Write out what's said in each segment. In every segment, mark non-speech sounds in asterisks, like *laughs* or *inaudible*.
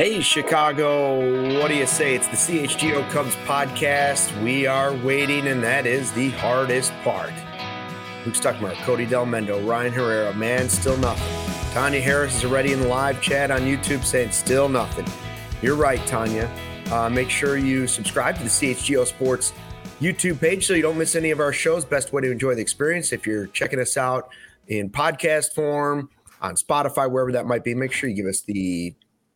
Hey, Chicago, what do you say? It's the CHGO Cubs podcast. We are waiting, and that is the hardest part. Luke Stuckmeyer, Cody Delmendo, Ryan Herrera, man, still nothing. Tanya Harris is already in the live chat on YouTube saying still nothing. You're right, Tanya. Uh, make sure you subscribe to the CHGO Sports YouTube page so you don't miss any of our shows. Best way to enjoy the experience. If you're checking us out in podcast form, on Spotify, wherever that might be, make sure you give us the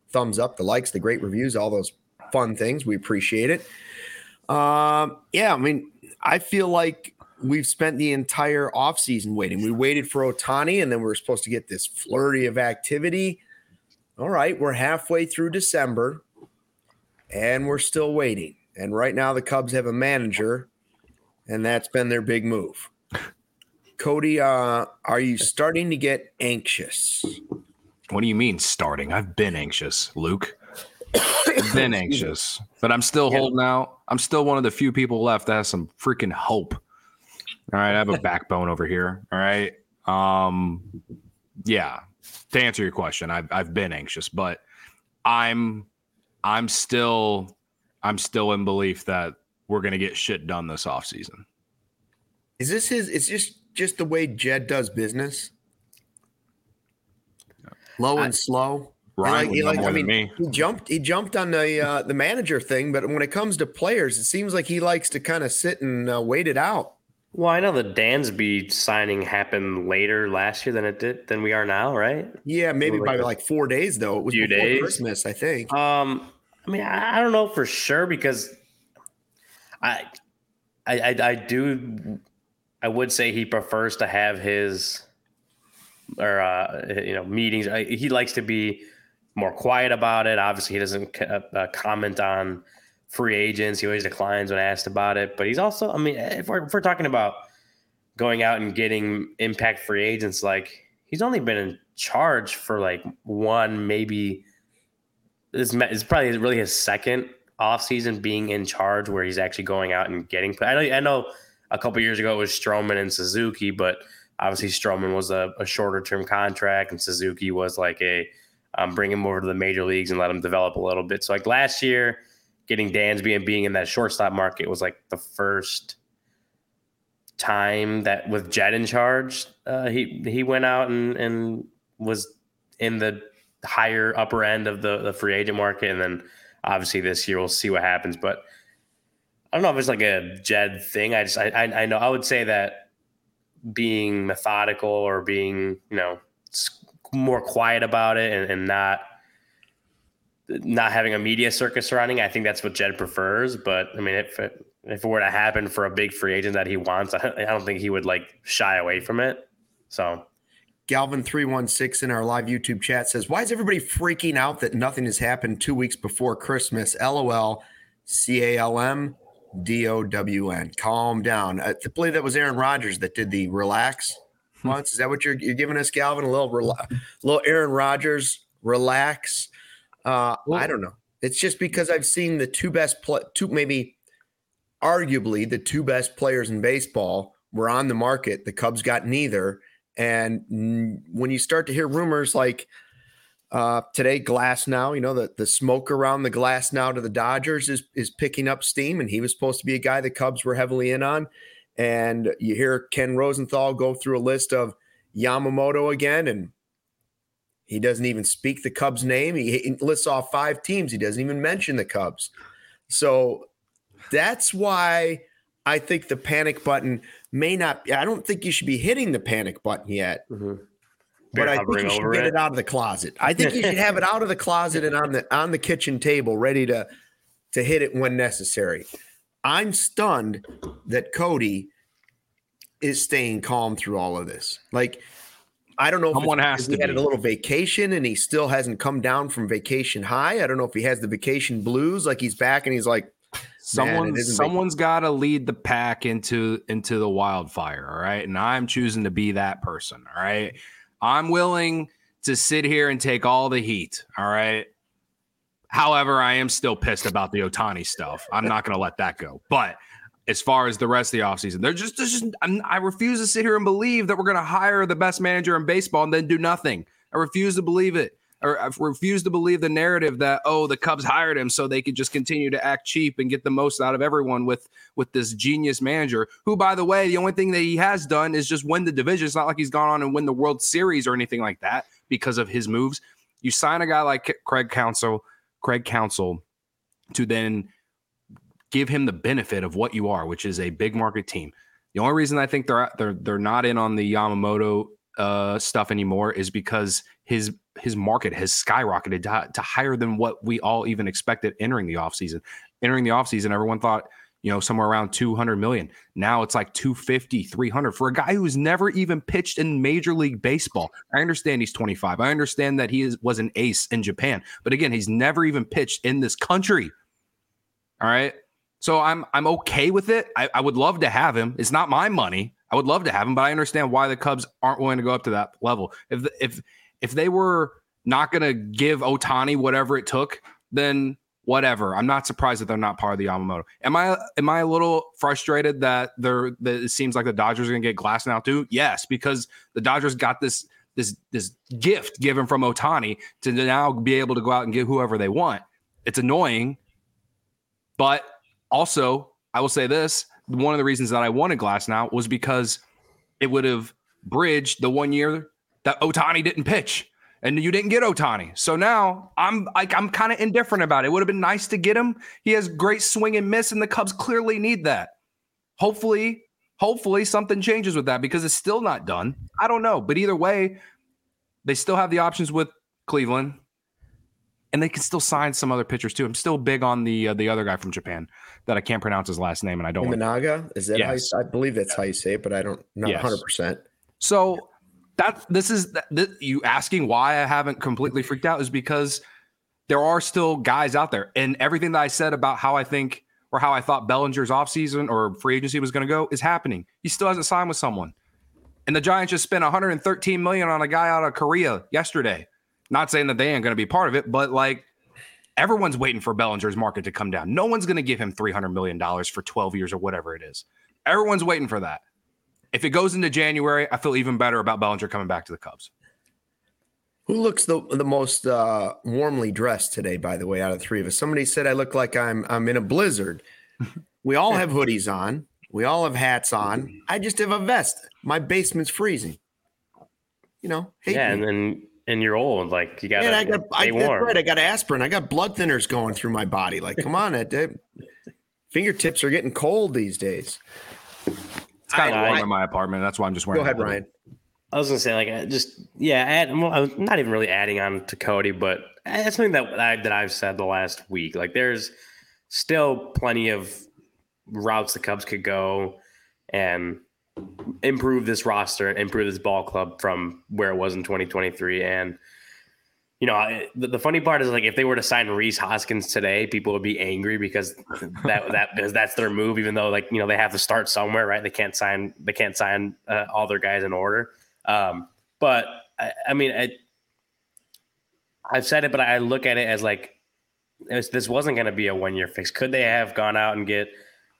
thumbs up, the likes, the great reviews, all those fun things. We appreciate it. Um, yeah, I mean, I feel like we've spent the entire offseason waiting. We waited for Otani, and then we are supposed to get this flurry of activity. All right, we're halfway through December, and we're still waiting. And right now, the Cubs have a manager, and that's been their big move. Cody, uh, are you starting to get anxious? What do you mean starting? I've been anxious, Luke. I've been *coughs* anxious, but I'm still yeah. holding out. I'm still one of the few people left that has some freaking hope. All right, I have a backbone over here. All right. Um yeah, to answer your question, I've I've been anxious, but I'm I'm still I'm still in belief that we're gonna get shit done this offseason. Is this his it's just just the way Jed does business? low and I, slow. Ryan, like, like, I mean, me. he jumped. He jumped on the uh, the manager thing, but when it comes to players, it seems like he likes to kind of sit and uh, wait it out. Well, I know the Dansby signing happened later last year than it did than we are now, right? Yeah, maybe by like four days though. It was few days. Christmas, I think. Um, I mean, I, I don't know for sure because I, I, I, I do, I would say he prefers to have his or uh, you know meetings. He likes to be more quiet about it. Obviously, he doesn't uh, uh, comment on free agents. He always declines when asked about it. But he's also, I mean, if we're, if we're talking about going out and getting impact free agents, like he's only been in charge for like one, maybe. This is probably really his second offseason being in charge where he's actually going out and getting. I know, I know a couple years ago it was Stroman and Suzuki, but Obviously, Stroman was a, a shorter term contract, and Suzuki was like a um, bring him over to the major leagues and let him develop a little bit. So, like last year, getting Dansby and being in that shortstop market was like the first time that with Jed in charge, uh, he he went out and and was in the higher upper end of the the free agent market, and then obviously this year we'll see what happens. But I don't know if it's like a Jed thing. I just I I, know I would say that being methodical or being you know more quiet about it and, and not not having a media circus surrounding. I think that's what Jed prefers. But I mean, if it, if it were to happen for a big free agent that he wants, I, *laughs* I don't think he would like shy away from it. So. Galvin three one six in our live YouTube chat says, "Why is everybody freaking out that nothing has happened two weeks before Christmas?" LOL. C A L M D O W N. Calm down. I believe that was Aaron Rodgers that did the relax *laughs* once. Is that what you're, you're giving us, Galvin? A little, rela- little Aaron Rodgers relax. Uh, I don't know. It's just because I've seen the two best play, two maybe arguably the two best players in baseball were on the market. The Cubs got neither. And when you start to hear rumors like uh, today, Glasnow, you know, the, the smoke around the Glasnow to the Dodgers is, is picking up steam, and he was supposed to be a guy the Cubs were heavily in on. And you hear Ken Rosenthal go through a list of Yamamoto again, and he doesn't even speak the Cubs' name. He lists off five teams. He doesn't even mention the Cubs. So that's why I think the panic button may not. I don't think you should be hitting the panic button yet. Mm-hmm but I think you should get it. it out of the closet. I think you should have it out of the closet and on the on the kitchen table, ready to to hit it when necessary. I'm stunned that Cody is staying calm through all of this. Like, I don't know if someone has he to had be. a little vacation and he still hasn't come down from vacation high. I don't know if he has the vacation blues, like he's back and he's like, someone someone's got to lead the pack into into the wildfire. All right, and I'm choosing to be that person. All right. I'm willing to sit here and take all the heat. All right. However, I am still pissed about the Otani stuff. I'm not going to let that go. But as far as the rest of the offseason. They're just, just I'm, I refuse to sit here and believe that we're going to hire the best manager in baseball and then do nothing. I refuse to believe it. Or uh, I refuse to believe the narrative that oh the Cubs hired him so they could just continue to act cheap and get the most out of everyone with with this genius manager who by the way the only thing that he has done is just win the division. It's not like he's gone on and win the World Series or anything like that because of his moves. You sign a guy like Craig Counsell Craig Counsell, to then give him the benefit of what you are, which is a big market team. The only reason I think they're they're they're not in on the Yamamoto uh, stuff anymore is because his his market has skyrocketed to, to higher than what we all even expected entering the offseason. Entering the offseason, everyone thought, you know, somewhere around 200 million. Now it's like 250, 300 for a guy who's never even pitched in Major League Baseball. I understand he's 25. I understand that he is, was an ace in Japan, but again, he's never even pitched in this country. All right. So I'm I'm okay with it. I, I would love to have him. It's not my money. I would love to have him, but I understand why the Cubs aren't willing to go up to that level. If if if they were not going to give Otani whatever it took, then whatever. I'm not surprised that they're not part of the Yamamoto. Am I am I a little frustrated that they're that it seems like the Dodgers are going to get Glasnow too? Yes, because the Dodgers got this this this gift given from Otani to now be able to go out and get whoever they want. It's annoying, but also I will say this: one of the reasons that I wanted Glasnow was because it would have bridged the one year that Otani didn't pitch and you didn't get Otani. So now I'm like I'm kind of indifferent about it. It would have been nice to get him. He has great swing and miss, and the Cubs clearly need that. Hopefully, hopefully something changes with that because it's still not done. I don't know, but either way, they still have the options with Cleveland, and they can still sign some other pitchers too. I'm still big on the uh, the other guy from Japan that I can't pronounce his last name, and I don't. Imanaga is that? Yes. How you, I believe that's how you say it, but I don't know 100. percent So that this is that you asking why I haven't completely freaked out is because there are still guys out there, and everything that I said about how I think or how I thought Bellinger's offseason or free agency was going to go is happening. He still hasn't signed with someone, and the Giants just spent 113 million on a guy out of Korea yesterday. Not saying that they ain't going to be part of it, but like everyone's waiting for Bellinger's market to come down. No one's going to give him 300 million dollars for 12 years or whatever it is. Everyone's waiting for that. If it goes into January, I feel even better about Bellinger coming back to the Cubs. Who looks the the most uh, warmly dressed today? By the way, out of three of us, somebody said I look like I'm I'm in a blizzard. we all have hoodies on. We all have hats on. I just have a vest. My basement's freezing. You know. yeah, me. and then and you're old. Like you got. Yeah, I got. I, warm. Right, I got aspirin. I got blood thinners going through my body. Like, come on, it, it, fingertips are getting cold these days. It's kind of warm in my apartment. That's why I'm just wearing. Go ahead, Ryan. I was gonna say like just yeah, add, well, I'm not even really adding on to Cody, but that's something that I, that I've said the last week. Like there's still plenty of routes the Cubs could go and improve this roster, and improve this ball club from where it was in 2023, and you know, the, the, funny part is like if they were to sign Rhys Hoskins today, people would be angry because *laughs* that that because that's their move. Even though like you know they have to start somewhere, right? They can't sign they can't sign uh, all their guys in order. Um, but I, I mean, I, I've said it, but I look at it as like this wasn't going to be a one year fix. Could they have gone out and get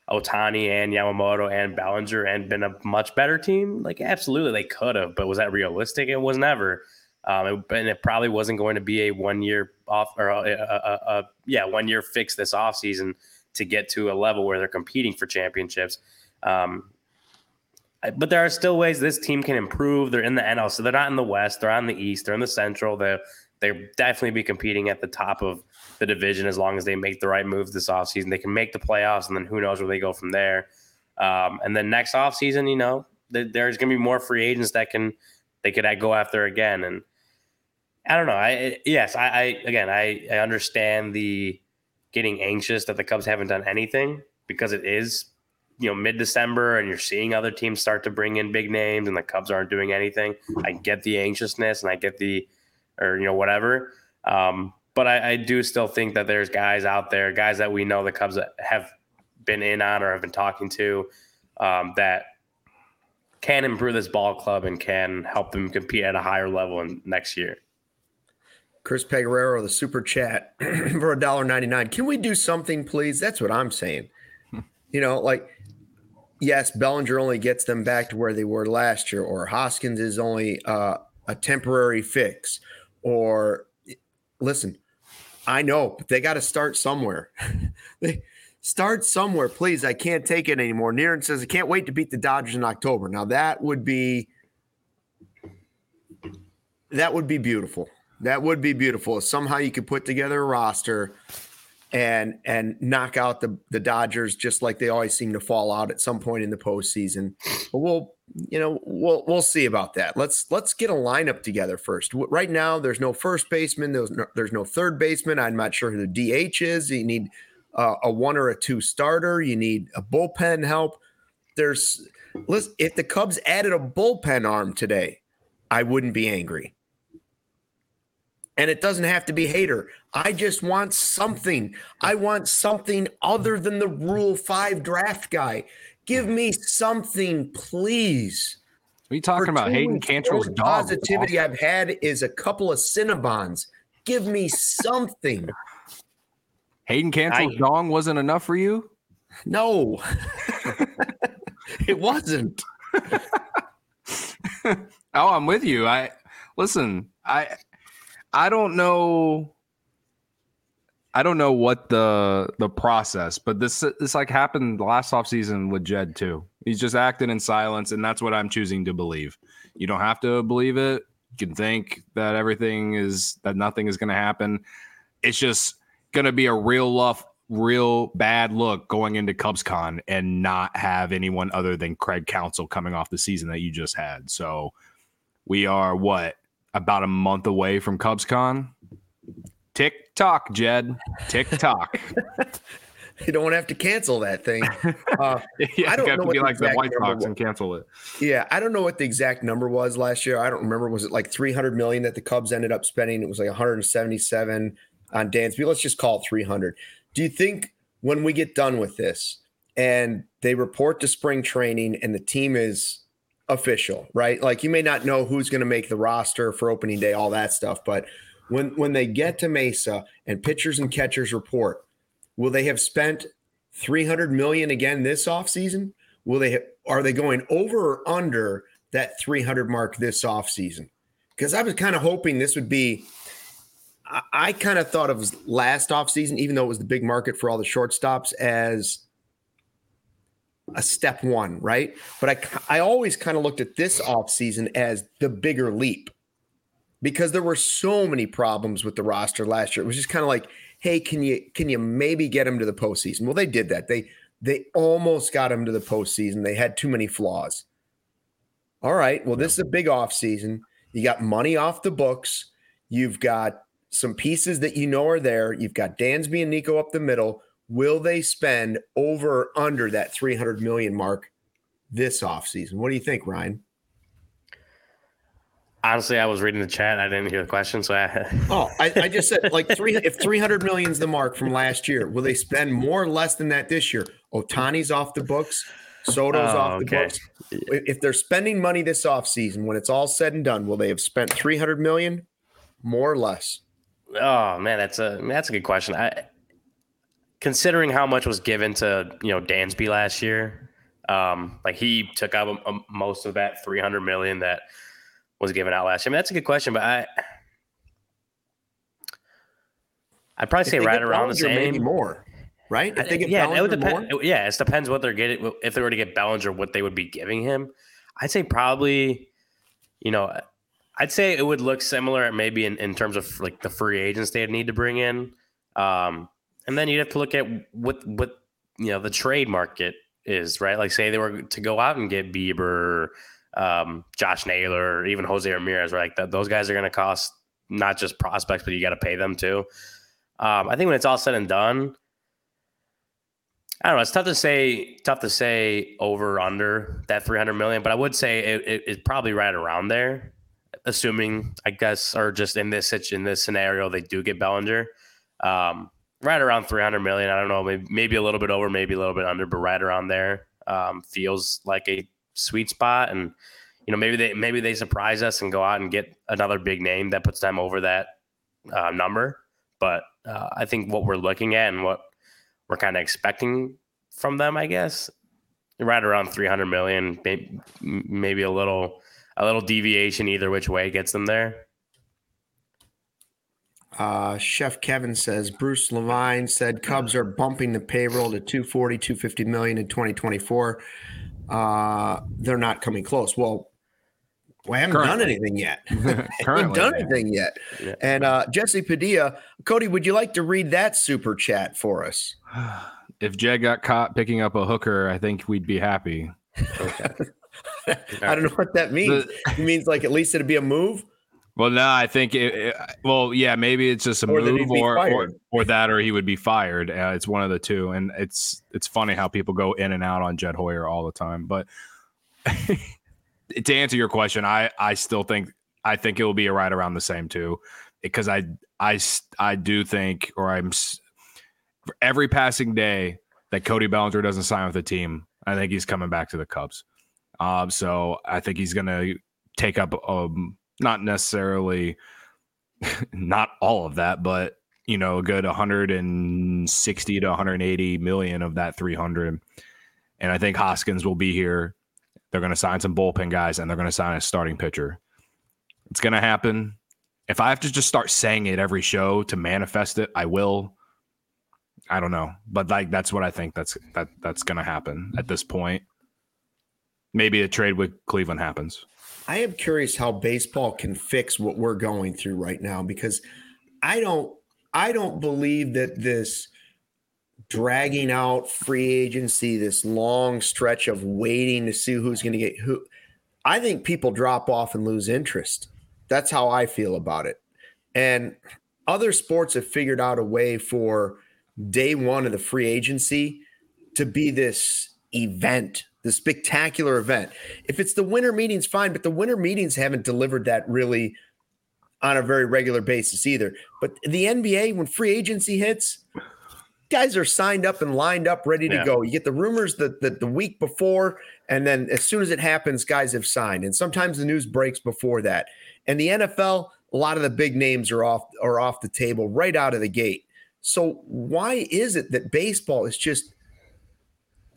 Ohtani and Yamamoto and Bellinger and been a much better team? Like absolutely, they could have. But was that realistic? It was never. Um, it, and it probably wasn't going to be a one year off or a, a, a, yeah one year fix this offseason to get to a level where they're competing for championships. Um, but there are still ways this team can improve. They're in the NL, so they're not in the West. They're on the East. They're in the Central. They they definitely be competing at the top of the division as long as they make the right moves this offseason. They can make the playoffs, and then who knows where they go from there. Um, and then next offseason, you know, there's going to be more free agents that can they could go after again. And I don't know. I yes, I, I again I, I understand the getting anxious that the Cubs haven't done anything because it is you know mid December and you're seeing other teams start to bring in big names and the Cubs aren't doing anything. I get the anxiousness and I get the or you know whatever. Um, but I, I do still think that there's guys out there, guys that we know the Cubs have been in on or have been talking to um, that can improve this ball club and can help them compete at a higher level in next year. Chris Peguero, the super chat *clears throat* for a dollar ninety nine. Can we do something, please? That's what I'm saying. *laughs* you know, like yes, Bellinger only gets them back to where they were last year, or Hoskins is only uh, a temporary fix, or listen, I know, but they got to start somewhere. *laughs* they start somewhere, please. I can't take it anymore. Niren says I can't wait to beat the Dodgers in October. Now that would be that would be beautiful. That would be beautiful. If somehow you could put together a roster and and knock out the the Dodgers just like they always seem to fall out at some point in the postseason. But we'll you know we'll we'll see about that. Let's let's get a lineup together first. Right now, there's no first baseman. There's no, there's no third baseman. I'm not sure who the DH is. You need uh, a one or a two starter. You need a bullpen help. There's listen, if the Cubs added a bullpen arm today, I wouldn't be angry. And it doesn't have to be hater. I just want something. I want something other than the Rule 5 draft guy. Give me something, please. What are you talking about? Hayden Cantrell's dog. Positivity I've had is a couple of Cinnabons. Give me something. Hayden Cantrell's I, dong wasn't enough for you? No, *laughs* it wasn't. *laughs* oh, I'm with you. I listen. I I don't know. I don't know what the the process, but this this like happened last off season with Jed too. He's just acting in silence, and that's what I'm choosing to believe. You don't have to believe it. You can think that everything is that nothing is going to happen. It's just going to be a real rough, real bad look going into CubsCon and not have anyone other than Craig Counsell coming off the season that you just had. So we are what about a month away from CubsCon. Tick tock, Jed. Tick tock. *laughs* you don't have to cancel that thing. *laughs* Uh, yeah, I don't know. Be like the White Sox and cancel it. Yeah, I don't know what the exact number was last year. I don't remember. Was it like 300 million that the Cubs ended up spending? It was like 177 on Dansby. Let's just call it 300. Do you think when we get done with this and they report to spring training and the team is official, right? Like you may not know who's going to make the roster for opening day, all that stuff, but when when they get to Mesa and pitchers and catchers report, will they have spent 300 million again this offseason? Will they are they going over or under that 300 mark this offseason? Because I was kind of hoping this would be I, I kind of thought of last offseason, even though it was the big market for all the shortstops, as a step one, right? But I, I always kind of looked at this offseason as the bigger leap because there were so many problems with the roster last year. It was just kind of like, hey, can you can you maybe get them to the postseason? Well, they did that. They they almost got them to the postseason. They had too many flaws. All right. Well, this is a big offseason. You got money off the books. You've got some pieces that you know are there. You've got Dansby and Nico up the middle. Will they spend over or under that 300 million mark this offseason? What do you think, Ryan? Honestly, I was reading the chat. I didn't hear the question, so I. *laughs* oh, I, I, just said like three. If three hundred million is the mark from last year, will they spend more or less than that this year? Otani's off the books. Soto's oh, off the okay. books. If they're spending money this offseason, when it's all said and done, will they have spent three hundred million, more or less? Oh man, that's a that's a good question. I considering how much was given to you know Dansby last year, um, like he took out a, a, most of that three hundred million that was given out last year. I mean, that's a good question, but I I'd probably say right around the same, maybe more. Right? I think get yeah, it would depend. More? Yeah, it depends what they're getting. If they were to get Bellinger, what they would be giving him. I'd say probably, you know, I'd say it would look similar, maybe in, in terms of like the free agents they'd need to bring in. Um, and then you'd have to look at what what you know the trade market is, right? Like say they were to go out and get Bieber, um, Josh Naylor, or even Jose Ramirez, right? Like those guys are going to cost not just prospects, but you got to pay them too. Um, I think when it's all said and done, I don't know. It's tough to say. Tough to say over under that three hundred million, but I would say it, it, it's probably right around there, assuming I guess, or just in this in this scenario, they do get Bellinger. Um, right around 300 million. I don't know, maybe, maybe a little bit over, maybe a little bit under, but right around there um, feels like a sweet spot. And you know, maybe they maybe they surprise us and go out and get another big name that puts them over that uh, number. But uh, I think what we're looking at and what we're kind of expecting from them, I guess, right around 300 million, maybe a little a little deviation either which way gets them there. Uh, Chef Kevin says Bruce Levine said Cubs are bumping the payroll to 240, 250 million in 2024. Uh, they're not coming close. Well, we *laughs* haven't Currently. done anything yet. haven't done anything yet. Yeah. And uh, Jesse Padilla, Cody, would you like to read that super chat for us? If Jed got caught picking up a hooker, I think we'd be happy. *laughs* Okay. I don't know what that means. The, it means like at least it'd be a move. Well, no, I think it, it, well, yeah, maybe it's just a or move or, or, or that or he would be fired. Uh, it's one of the two, and it's it's funny how people go in and out on Jed Hoyer all the time. But *laughs* to answer your question, I I still think I think it will be right around the same too, because I I I do think, or I'm every passing day that Cody Bellinger doesn't sign with the team, I think he's coming back to the Cubs. Um, so I think he's going to take up um not necessarily *laughs* not all of that, but you know, a good 160 to 180 million of that 300. And I think Hoskins will be here. They're going to sign some bullpen guys and they're going to sign a starting pitcher. It's going to happen. If I have to just start saying it every show to manifest it, I will. I don't know, but like that's what I think that's that that's going to happen at this point. Maybe a trade with Cleveland happens. I am curious how baseball can fix what we're going through right now because I don't I don't believe that this dragging out free agency, this long stretch of waiting to see who's going to get who. I think people drop off and lose interest. That's how I feel about it. And other sports have figured out a way for day one of the free agency to be this event the spectacular event. If it's the winter meetings, fine, but the winter meetings haven't delivered that really on a very regular basis either. But the NBA, when free agency hits, guys are signed up and lined up, ready to yeah. go. You get the rumors that the, the week before, and then as soon as it happens, guys have signed. And sometimes the news breaks before that. And the NFL, a lot of the big names are off are off the table right out of the gate. So why is it that baseball is just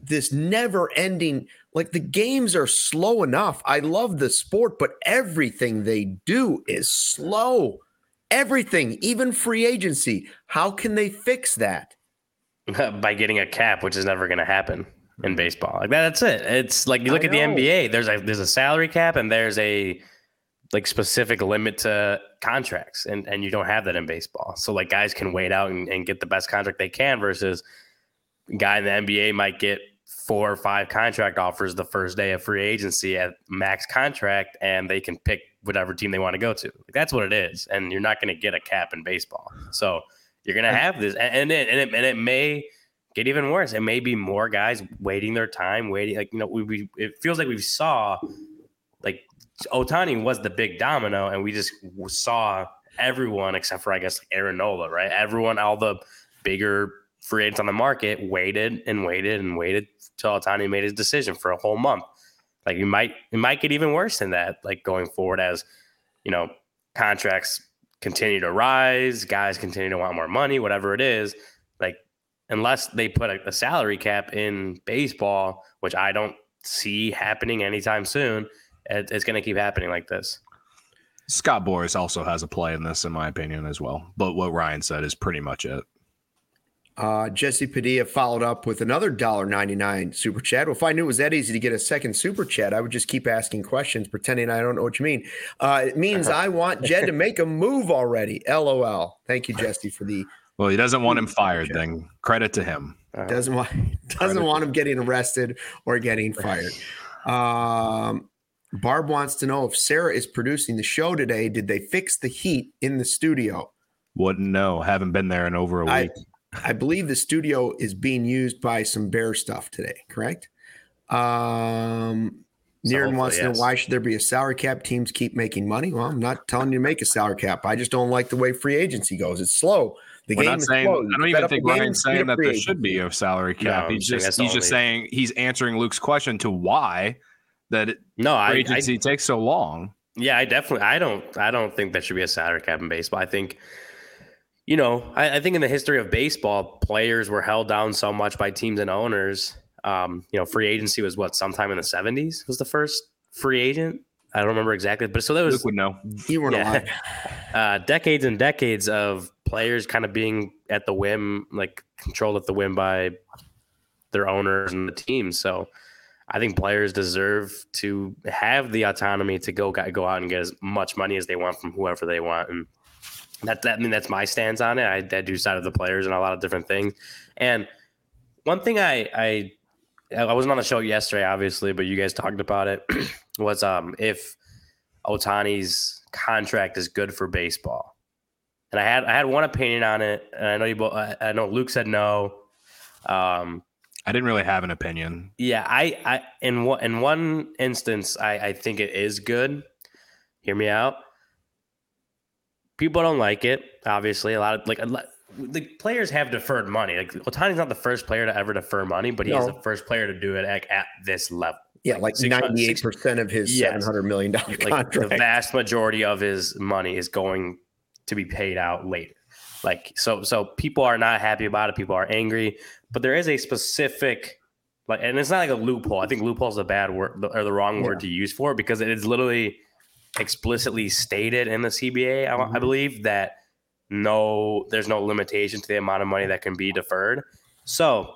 this never ending like the games are slow enough. I love the sport, but everything they do is slow. Everything, even free agency. How can they fix that? *laughs* By getting a cap, which is never going to happen in baseball. Like that's it. It's like you look at the NBA. There's a there's a salary cap and there's a like specific limit to contracts, and and you don't have that in baseball. So like guys can wait out and, and get the best contract they can versus guy in the NBA might get four or five contract offers the first day of free agency at max contract, and they can pick whatever team they want to go to. Like, that's what it is, and you're not going to get a cap in baseball. So you're going to have this, and it, and it, and it may get even worse. It may be more guys waiting their time, waiting. Like you know, we, we it feels like we saw like Otani was the big domino, and we just saw everyone except for I guess Aaron Nola, right? Everyone, all the bigger free agents on the market waited and waited and waited till Ohtani made his decision for a whole month. Like you might it might get even worse than that, like going forward as you know contracts continue to rise, guys continue to want more money, whatever it is. Like unless they put a, a salary cap in baseball, which I don't see happening anytime soon, it, it's going to keep happening like this. Scott Boras also has a play in this, in my opinion, as well. But what Ryan said is pretty much it. Uh, Jesse Padilla followed up with another $1.99 super chat. Well, if I knew it was that easy to get a second super chat, I would just keep asking questions, pretending I don't know what you mean. Uh, it means *laughs* I want Jed to make a move already. LOL. Thank you, Jesse, for the. Well, he doesn't want him fired. Then credit to him. Doesn't want *laughs* doesn't want him getting arrested or getting fired. Um, Barb wants to know if Sarah is producing the show today. Did they fix the heat in the studio? Wouldn't know. Haven't been there in over a week. I, I believe the studio is being used by some bear stuff today, correct? Um, Niren wants to know why should there be a salary cap? Teams keep making money. Well, I'm not telling you to make a salary cap. I just don't like the way free agency goes. It's slow. The We're game is saying, slow. I don't even think Ryan's saying that there should be a salary cap. No, he's just he's just saying he's answering Luke's question to why that it, no free agency I, takes so long. Yeah, I definitely I don't I don't think there should be a salary cap in baseball. I think you know, I, I, think in the history of baseball, players were held down so much by teams and owners Um, you know, free agency was what sometime in the seventies was the first free agent. I don't remember exactly, but so that was Luke would know. You weren't yeah. alive. *laughs* uh, decades and decades of players kind of being at the whim, like controlled at the whim by their owners and the team. So I think players deserve to have the autonomy to go go out and get as much money as they want from whoever they want, and that, that I mean that's my stance on it. I, I do side of the players and a lot of different things. And one thing I I I wasn't on the show yesterday, obviously, but you guys talked about it. *clears throat* was um if Otani's contract is good for baseball, and I had I had one opinion on it, and I know you both. I, I know Luke said no. Um, I didn't really have an opinion. yeah, I, I in one in one instance, I, I think it is good. Hear me out. People don't like it. Obviously, a lot of like lot- the players have deferred money. Like Otani's not the first player to ever defer money, but he's No. the first player to do it at, at this level. Yeah, like ninety eight percent of his Yes. seven hundred million dollar Like the vast majority of his money is going to be paid out later. Like so, so people are not happy about it. People are angry, but there is a specific like, and it's not like a loophole. I think loophole is a bad word or the wrong word to use for it because it is literally explicitly stated in the CBA. I, I Mhm. believe that no, there's no limitation to the amount of money that can be deferred. So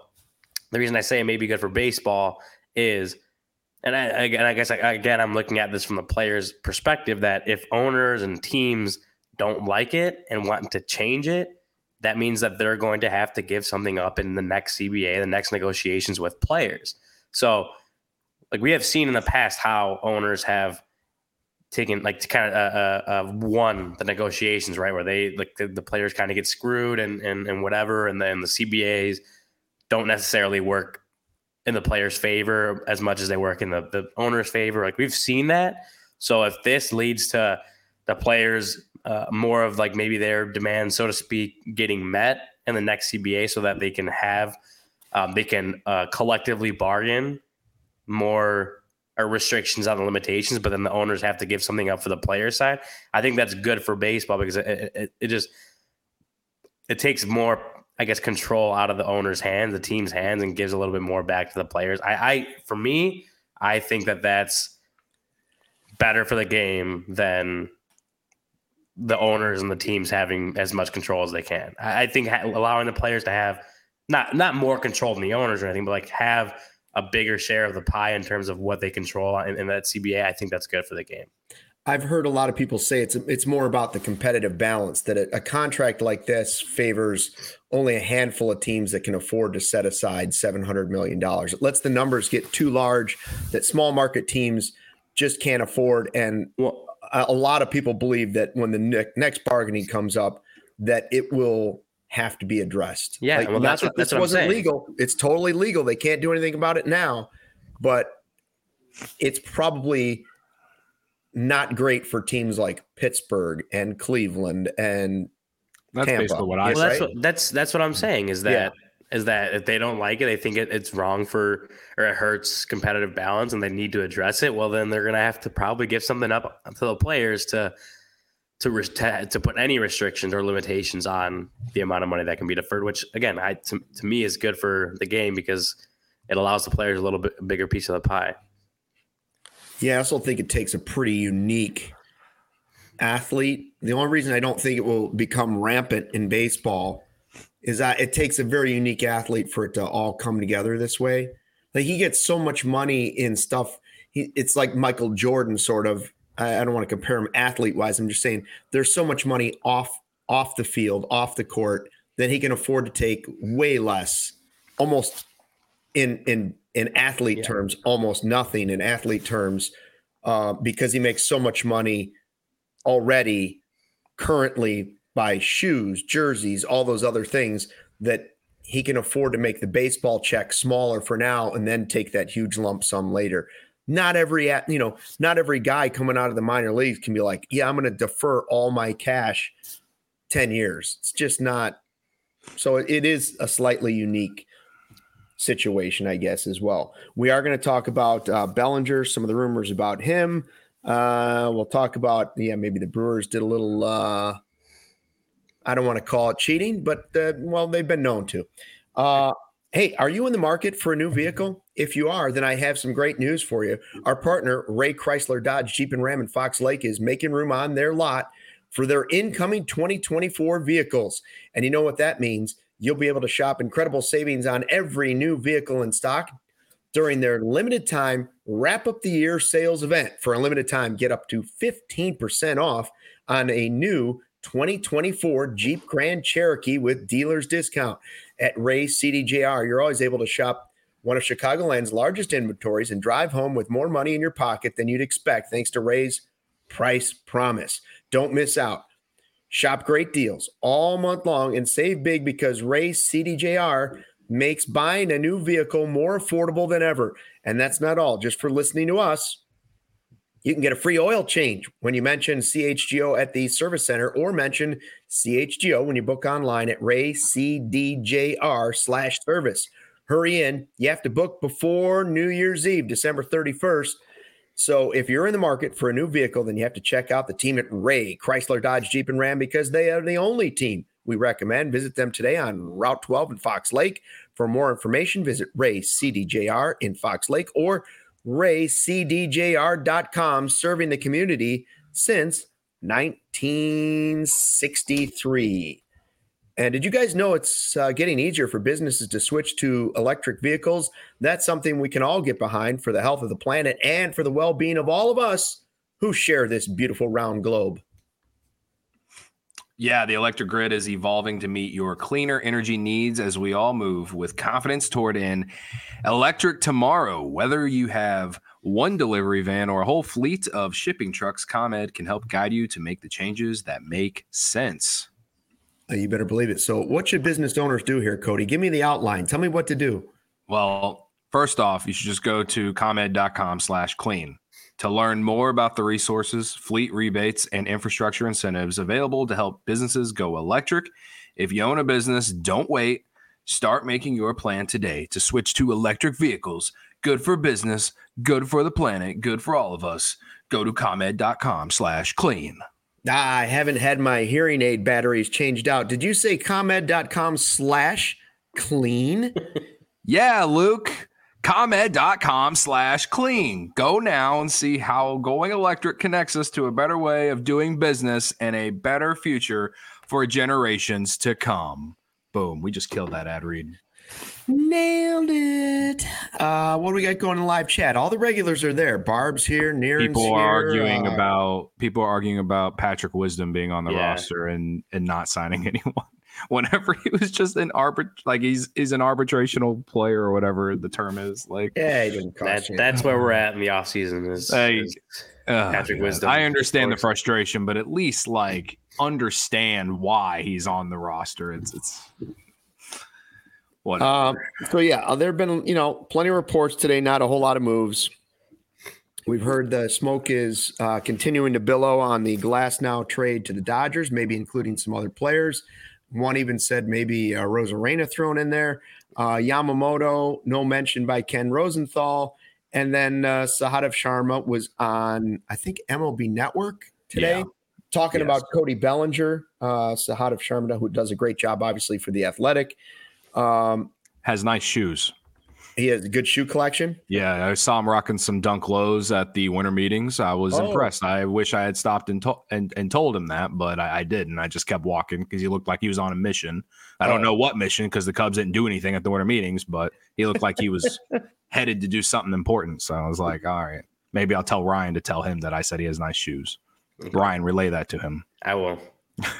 the reason I say it may be good for baseball is, and I, again, I guess I, again, I'm looking at this from the player's perspective that if owners and teams don't like it and want to change it, that means that they're going to have to give something up in the next CBA, the next negotiations with players. So, like we have seen in the past how owners have taken like to kind of uh, uh, uh, won the negotiations, right? Where they like the, the players kind of get screwed and, and and whatever, and then the CBAs don't necessarily work in the player's favor as much as they work in the, the owner's favor. Like we've seen that. So if this leads to the players uh, more of like maybe their demands, so to speak, getting met in the next CBA, so that they can have um, they can uh, collectively bargain more or restrictions on the limitations, but then the owners have to give something up for the player side. I think that's good for baseball because it, it, it just it takes more, I guess, control out of the owner's hands, the team's hands, and gives a little bit more back to the players. I, I for me, I think that that's better for the game than the owners and the teams having as much control as they can. I, I think ha- allowing the players to have not not more control than the owners or anything, but like have a bigger share of the pie in terms of what they control in, in that CBA. I think that's good for the game. I've heard a lot of people say it's it's more about the competitive balance that a, a contract like this favors only a handful of teams that can afford to set aside seven hundred million dollars. It lets the numbers get too large that small market teams just can't afford. And Well, a, a lot of people believe that when the ne- next bargaining comes up, that it will have to be addressed. Yeah, like, well, not that's that what- that's this what I'm wasn't saying. legal. It's totally legal. They can't do anything about it now, but it's probably not great for teams like Pittsburgh and Cleveland and That's Tampa. basically what I well, that's right? what that's that's what I'm saying is that is that if they don't like it, they think it, it's wrong for or it hurts competitive balance, and they need to address it. Well, then they're gonna have to probably give something up to the players to to to, to put any restrictions or limitations on the amount of money that can be deferred. Which again, I to, to me is good for the game because it allows the players a little bit bigger piece of the pie. Yeah, I also think it takes a pretty unique athlete. The only reason I don't think it will become rampant in baseball is that it takes a very unique athlete for it to all come together this way. Like he gets so much money in stuff. He, it's like Michael Jordan, sort of. I, I don't want to compare him athlete wise. I'm just saying there's so much money off off the field, off the court that he can afford to take way less, almost in in in athlete Yeah. terms, almost nothing in athlete terms, uh, because he makes so much money already currently by shoes, jerseys, all those other things that he can afford to make the baseball check smaller for now and then take that huge lump sum later. Not every you know, not every guy coming out of the minor leagues can be like, yeah, I'm going to defer all my cash 10 years. It's just not so it is a slightly unique situation, I guess, as well. We are going to talk about uh, Bellinger, some of the rumors about him. Uh, we'll talk about, yeah, maybe the Brewers did a little, uh, I don't want to call it cheating, but, uh, well, they've been known to. Uh, Hey, are you in the market for a new vehicle? If you are, then I have some great news for you. Our partner, Ray Chrysler Dodge Jeep and Ram in Fox Lake, is making room on their lot for their incoming 2024 vehicles. And you know what that means? You'll be able to shop incredible savings on every new vehicle in stock during their limited time wrap up the year sales event. For a limited time, get up to 15% off on a new 2024 Jeep Grand Cherokee with dealer's discount at Ray CDJR. You're always able to shop one of Chicagoland's largest inventories and drive home with more money in your pocket than you'd expect thanks to Ray's price promise. Don't miss out. Shop great deals all month long and save big because Ray CDJR makes buying a new vehicle more affordable than ever. And that's not all. Just for listening to us, you can get a free oil change when you mention CHGO at the service center or mention CHGO when you book online at raycdjr slash service. Hurry in. You have to book before New Year's Eve, December 31st. So if you're in the market for a new vehicle, then you have to check out the team at Ray Chrysler Dodge Jeep and Ram because they are the only team we recommend. Visit them today on Route 12 in Fox Lake. For more information, visit Ray CDJR in Fox Lake or raycdjr.com, serving the community since 1963. And did you guys know it's uh, getting easier for businesses to switch to electric vehicles? That's something we can all get behind for the health of the planet and for the well being of all of us who share this beautiful round globe. Yeah, the electric grid is evolving to meet your cleaner energy needs as we all move with confidence toward an electric tomorrow. Whether you have one delivery van or a whole fleet of shipping trucks, ComEd can help guide you to make the changes that make sense. Uh, you better believe it. So, what should business owners do here, Cody? Give me the outline. Tell me what to do. Well, first off, you should just go to comed.com slash clean to learn more about the resources, fleet rebates, and infrastructure incentives available to help businesses go electric. If you own a business, don't wait. Start making your plan today to switch to electric vehicles. Good for business, good for the planet, good for all of us. Go to comed.com slash clean. I haven't had my hearing aid batteries changed out. Did you say comed.com slash clean? *laughs* yeah, Luke. ComEd.com slash clean. Go now and see how going electric connects us to a better way of doing business and a better future for generations to come. Boom. We just killed that ad read. Nailed it. Uh, what do we got going in live chat? All the regulars are there. Barb's here. Near people are here, arguing uh, about people are arguing about Patrick Wisdom being on the Yeah. roster and and not signing *laughs* anyone. Whenever he was just an arbit like he's he's an arbitrational player or whatever the term is. Like Yeah, he didn't cost That, that's where we're at in the offseason is, Hey, is Ugh, Patrick God. Wisdom, I understand the frustration, but at least like understand why he's on the roster. It's it's Um, so yeah, uh, there have been you know plenty of reports today. Not a whole lot of moves. We've heard the smoke is uh, continuing to billow on the Glasnow trade to the Dodgers, maybe including some other players. One even said maybe uh, Arozarena thrown in there. Uh, Yamamoto, no mention by Ken Rosenthal, and then uh, Sahadev Sharma was on I think MLB Network today. Yeah. Talking Yes. about Cody Bellinger, uh, Sahadev Sharma, who does a great job, obviously, for the athletic. Um, has nice shoes. he has a good shoe collection. Yeah, I saw him rocking some dunk lows at the winter meetings. I was Oh. impressed. I wish I had stopped and, to- and and told him that, but I, I didn't. I just kept walking because he looked like he was on a mission. I don't Oh. know what mission because the Cubs didn't do anything at the winter meetings, but he looked like he was *laughs* headed to do something important. So I was like, all right, maybe I'll tell Ryan to tell him that I said he has nice shoes. Ryan, relay that to him. I will.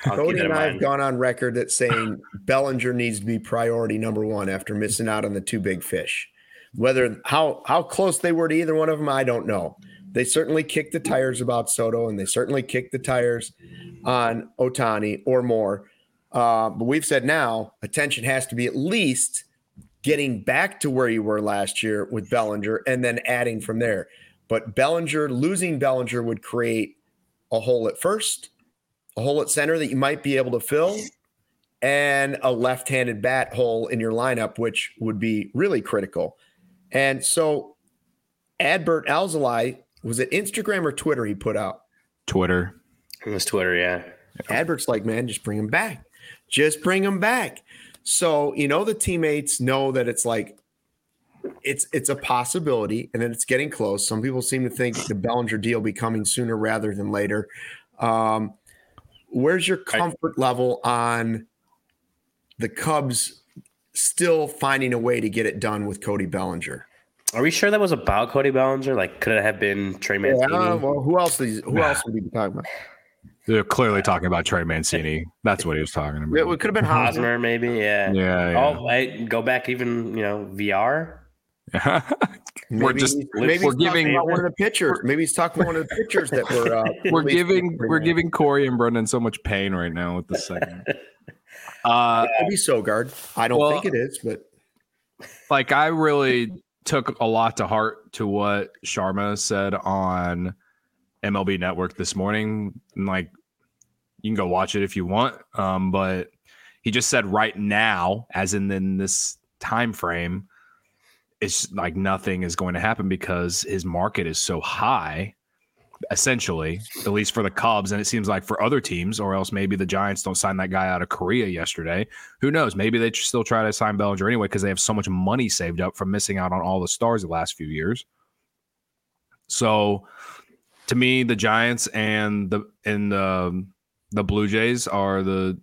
I'll Cody and I have gone on record that saying Bellinger needs to be priority number one after missing out on the two big fish. Whether how how close they were to either one of them, I don't know. They certainly kicked the tires about Soto, and they certainly kicked the tires on Otani or more. Uh, but we've said now attention has to be at least getting back to where you were last year with Bellinger, and then adding from there. But Bellinger losing Bellinger would create a hole at first, hole at center that you might be able to fill, and a left-handed bat hole in your lineup, which would be really critical. And so, Adbert Alzolay was it Instagram or Twitter he put out? Twitter. It was Twitter, yeah. Adbert's like, man, just bring him back, just bring him back. So you know the teammates know that it's like it's it's a possibility and then it's getting close. Some people seem to think the Bellinger deal will be coming sooner rather than later. Um, where's your comfort level on the Cubs still finding a way to get it done with Cody Bellinger? Are we sure that was about Cody Bellinger? Like, could it have been Trey Mancini? Yeah, well, who else? Is, who else would we be talking about? They're clearly talking about Trey Mancini. That's what he was talking about. It, it could have been Hosmer. Hosmer, maybe. Yeah. Yeah, yeah. Oh, I go back even you know VR. Maybe, We're just- he's- we're giving- one of the pitchers. Maybe he's talking about one of the pitchers that were. Uh, *laughs* we're giving we're giving Corey and Brendan so much pain right now with this segment. *laughs* Uh, Maybe Sogard. I don't Well- think it is, but like I really took a lot to heart to what Sharma said on MLB Network this morning. And like you can go watch it if you want. Um, but he just said right now, as in in this time frame, it's like nothing is going to happen because his market is so high essentially, at least for the Cubs. And it seems like for other teams, or else maybe the Giants don't sign that guy out of Korea yesterday. Who knows? Maybe they still try to sign Bellinger anyway because they have so much money saved up from missing out on all the stars the last few years. So, to me, the Giants and the and the the Blue Jays are the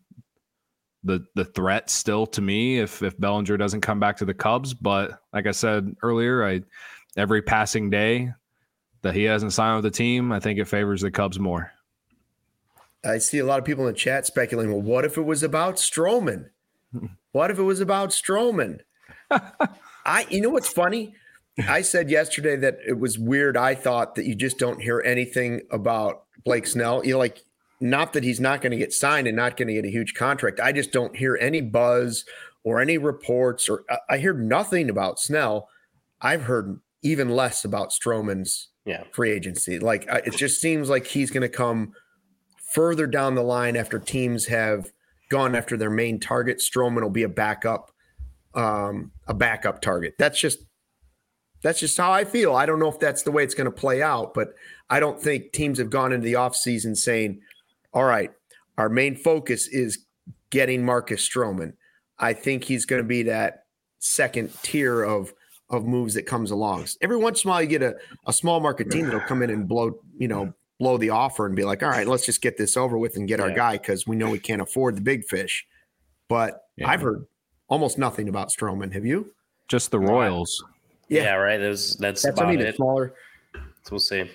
the the threat still to me if if Bellinger doesn't come back to the Cubs. But like I said earlier, I every passing day that he hasn't signed with the team, I think it favors the Cubs more. I see a lot of people in the chat speculating. Well, what if it was about Stroman? *laughs* What if it was about Stroman? *laughs* I, you know what's funny? I said yesterday that it was weird. I thought that you just don't hear anything about Blake Snell. You know, like not that he's not going to get signed and not going to get a huge contract. I just don't hear any buzz or any reports, or I- I hear nothing about Snell. I've heard even less about Stroman's Yeah. free agency. Like it just seems like he's going to come further down the line after teams have gone after their main target. Stroman will be a backup, um, a backup target. That's just that's just how I feel. I don't know if that's the way it's going to play out, but I don't think teams have gone into the offseason saying, all right, our main focus is getting Marcus Stroman. I think he's going to be that second tier of of moves that comes along. Every once in a while, you get a, a small market team that'll come in and blow, you know, blow the offer and be like, all right, let's just get this over with and get our guy because we know we can't afford the big fish. But Yeah. I've heard almost nothing about Stroman. Have you? Just the Royals. Yeah. Yeah. right. That's that's, That's about I mean. it. It's smaller. So we'll see.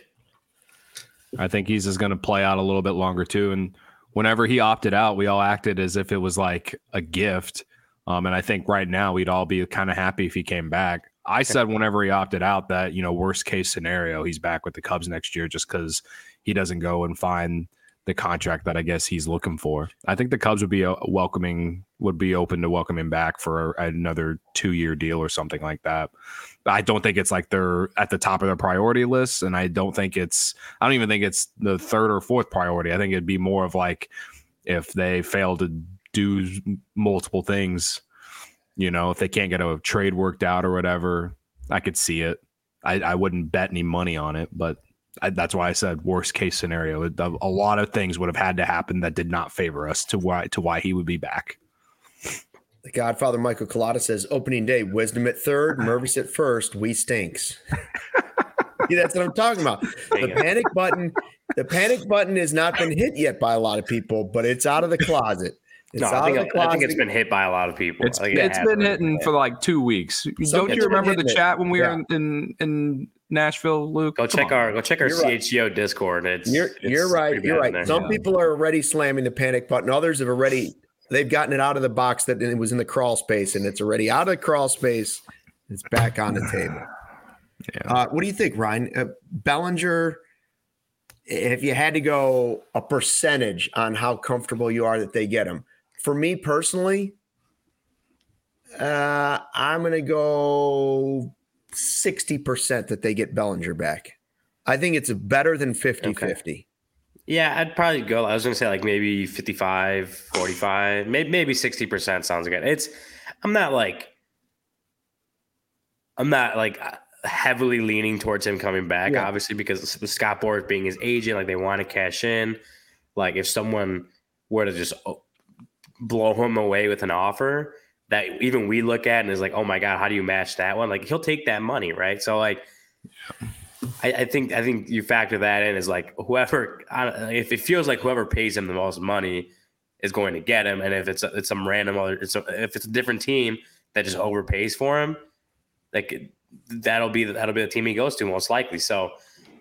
I think he's just going to play out a little bit longer too. And whenever he opted out, we all acted as if it was like a gift. Um, and I think right now we'd all be kind of happy if he came back. I said whenever he opted out that you know worst case scenario he's back with the Cubs next year just because he doesn't go and find the contract that I guess he's looking for. I think the Cubs would be uh, welcoming would be open to welcome him back for another two year deal or something like that. I don't think it's like they're at the top of their priority list, and I don't think it's I don't even think it's the third or fourth priority. I think it'd be more of like if they fail to do multiple things, you know, if they can't get a trade worked out or whatever, I could see it. I, I wouldn't bet any money on it, but I, that's why I said worst case scenario. A lot of things would have had to happen that did not favor us to why to why he would be back. The Godfather Michael Collada says opening day, wisdom at third, *laughs* Mervis at first, we stinks. *laughs* See, that's what I'm talking about. The panic button, the panic button has not been hit yet by a lot of people, but it's out of the closet. It's No, I think, of I think it's been hit by a lot of people. It's I think it's been hitting for like two weeks. Some Don't you remember the hitting it. chat when we Yeah. were in, in in Nashville, Luke? Go Come check on. our go check our You're right. Discord. It's You're, it's you're right. You're right. there. Some people are already slamming the panic button. Others have already they've gotten it out of the box that it was in the crawl space, and it's already out of the crawl space. It's back on the *sighs* table. Yeah. Uh, what do you think, Ryan? Uh, Bellinger, if you had to go a percentage on how comfortable you are that they get him, for me personally, uh, I'm going to go 60% that they get Bellinger back. I think it's better than 50 50. Yeah, I'd probably go. I was gonna say like maybe 55, 45, maybe maybe 60% sounds good. It's I'm not like I'm not like heavily leaning towards him coming back, Yeah. obviously, because the Scott Boras being his agent, like they want to cash in. Like if someone were to just blow him away with an offer, that even we look at and is like, oh my god, how do you match that one? Like he'll take that money, right? So like, I, I think I think you factor that in is like whoever if it feels like whoever pays him the most money is going to get him, and if it's it's some random other it's a, if it's a different team that just overpays for him, like that'll be that'll be the team he goes to most likely. So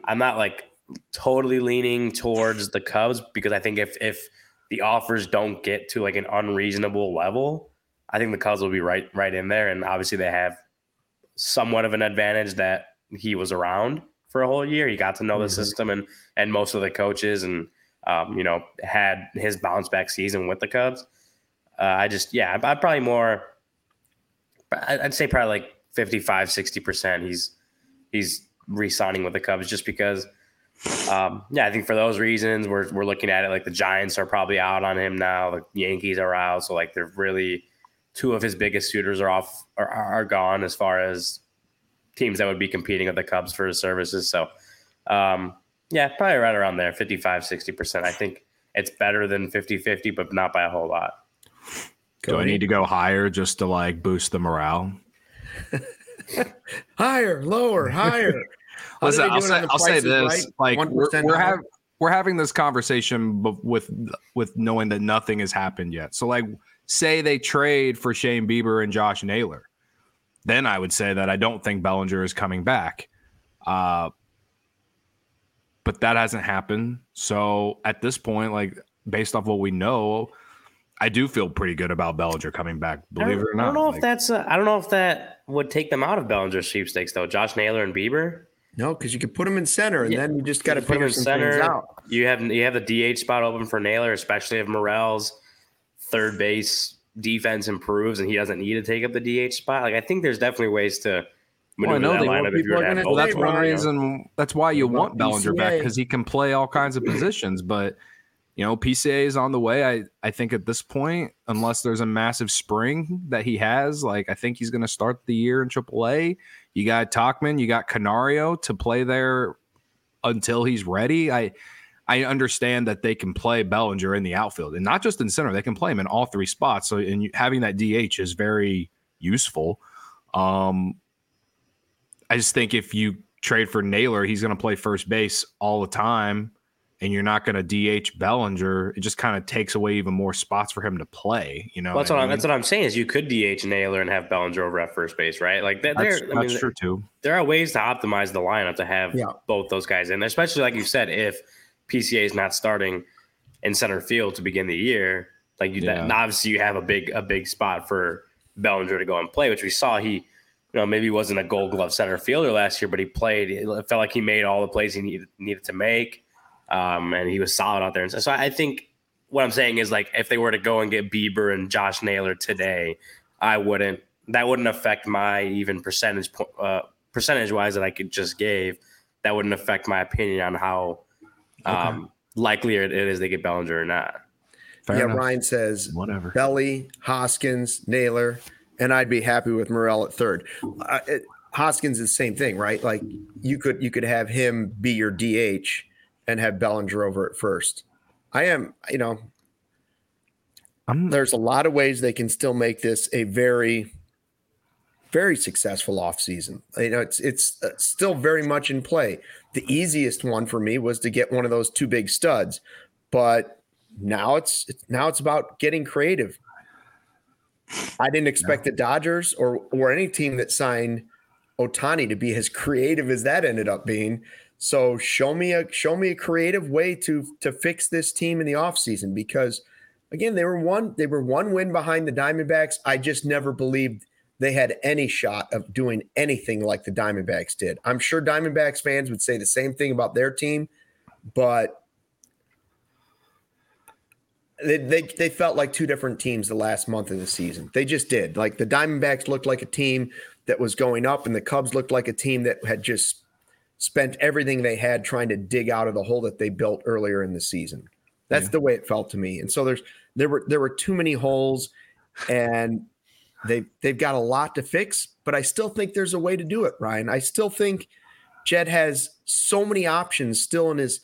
I'm not like totally leaning towards the Cubs because I think if if the offers don't get to like an unreasonable level, I think the Cubs will be right right in there, and obviously they have somewhat of an advantage that he was around for a whole year. He got to know the mm-hmm. system and and most of the coaches, and um, you know had his bounce back season with the Cubs. Uh, I just yeah, I'd probably more. I'd say probably like 55, 60 percent. He's he's re-signing with the Cubs just because. Um, yeah, I think for those reasons, we're we're looking at it like the Giants are probably out on him now. The Yankees are out, so like they're really two of his biggest suitors are off are, are gone as far as teams that would be competing with the Cubs for his services. So, um, yeah, probably right around there, 55, 60%. I think it's better than 50 50, but not by a whole lot. Do I need to go higher just to like boost the morale? *laughs* higher, lower, higher. Listen, I'll say, I'll say this: right? like we're, we're having we're having this conversation with with knowing that nothing has happened yet. So, like, say they trade for Shane Bieber and Josh Naylor, then I would say that I don't think Bellinger is coming back. Uh, but that hasn't happened. So at this point, like based off what we know, I do feel pretty good about Bellinger coming back. Believe it or not. I don't know like, if that's. Uh, I don't know if that would take them out of Bellinger's sweepstakes though. Josh Naylor and Bieber. No, because you could put him in center, and yeah. then you just got to put him in center. Out. You have you have the DH spot open for Naylor, especially if Morel's third base defense improves and he doesn't need to take up the DH spot. Like I think there's definitely ways to maneuver well, that lineup if you're gonna well, that's one reason. That's why you want Bellinger PCA. back because he can play all kinds of *laughs* positions. But you know, PCA is on the way. I I think at this point, unless there's a massive spring that he has, like I think he's going to start the year in AAA. You got Tauchman, you got Canario to play there until he's ready. I I understand that they can play Bellinger in the outfield and not just in center. They can play him in all three spots. So, and having that DH is very useful. Um, I just think if you trade for Naylor, he's going to play first base all the time, and you're not going to DH Bellinger. It just kind of takes away even more spots for him to play. You know, well, that's what, I am that's what I'm saying is you could DH Naylor and have Bellinger over at first base, right? Like that, that's, that's mean, true too. There are ways to optimize the lineup to have yeah. both those guys in, especially like you said, if PCA is not starting in center field to begin the year, like you, yeah. that, obviously you have a big a big spot for Bellinger to go and play, which we saw he, you know, maybe wasn't a Gold Glove center fielder last year, but he played. It felt like he made all the plays he needed needed to make, um, and he was solid out there. And so, so I think what I'm saying is like if they were to go and get Bieber and Josh Naylor today, I wouldn't. That wouldn't affect my even percentage uh, percentage wise that I could just gave. That wouldn't affect my opinion on how okay. um, likelier it is they get Bellinger or not. Fair yeah, enough. Ryan says whatever. Belly, Hoskins, Naylor, and I'd be happy with Morel at third. Uh, it, Hoskins is the same thing, right? Like you could you could have him be your DH and have Bellinger over at first. I am, you know, I'm, there's a lot of ways they can still make this a very very successful offseason. You know, it's it's uh, still very much in play. The easiest one for me was to get one of those two big studs, but now it's now it's about getting creative. I didn't expect the Dodgers or or any team that signed Ohtani to be as creative as that ended up being. So show me a show me a creative way to to fix this team in the offseason because again they were one they were one win behind the Diamondbacks. I just never believed they had any shot of doing anything like the Diamondbacks did. I'm sure Diamondbacks fans would say the same thing about their team, but they, they, they felt like two different teams the last month of the season. They just did. Like the Diamondbacks looked like a team that was going up, and the Cubs looked like a team that had just spent everything they had trying to dig out of the hole that they built earlier in the season. That's yeah. the way it felt to me. And so there's there were there were too many holes, and they they've got a lot to fix, but I still think there's a way to do it, Ryan. I still think Jed has so many options still in his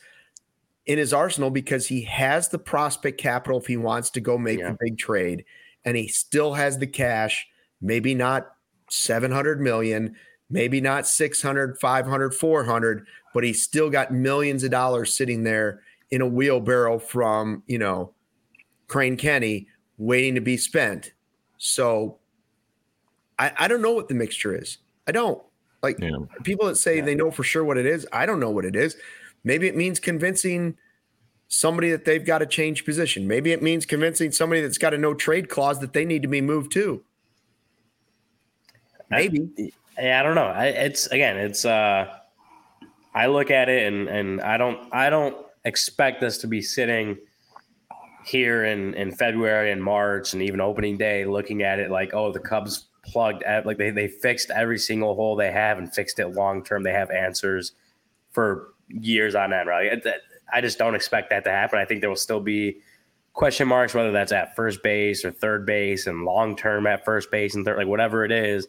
in his arsenal because he has the prospect capital if he wants to go make yeah. the big trade. and he still has the cash, maybe not 700 million, maybe not 600, 500, 400, but he's still got millions of dollars sitting there in a wheelbarrow from, you know, Crane Kenny waiting to be spent. So I, I don't know what the mixture is. I don't. Like yeah. people that say yeah. they know for sure what it is, I don't know what it is. Maybe it means convincing somebody that they've got to change position. Maybe it means convincing somebody that's got a no trade clause that they need to be moved to. Maybe. I, don't know. I, it's again, it's uh I look at it and and I don't I don't expect us to be sitting here in in February and March and even opening day looking at it like oh the Cubs plugged at like they they fixed every single hole they have and fixed it long term they have answers for years on end right? I just don't expect that to happen. I think there will still be question marks whether that's at first base or third base and long term at first base and third like whatever it is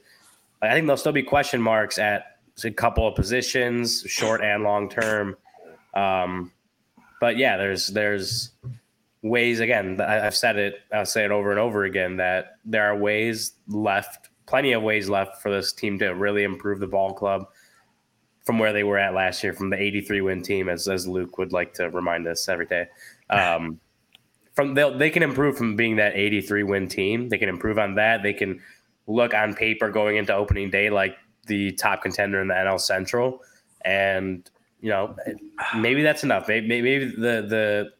I think there'll still be question marks at a couple of positions short and long term. Um but yeah there's there's ways again i've said it i'll say it over and over again that there are ways left plenty of ways left for this team to really improve the ball club from where they were at last year from the 83 win team as, as luke would like to remind us every day. Um, from they they can improve from being that 83 win team. They can improve on that. They can look on paper going into opening day like the top contender in the nl central and you know maybe that's enough maybe, maybe the the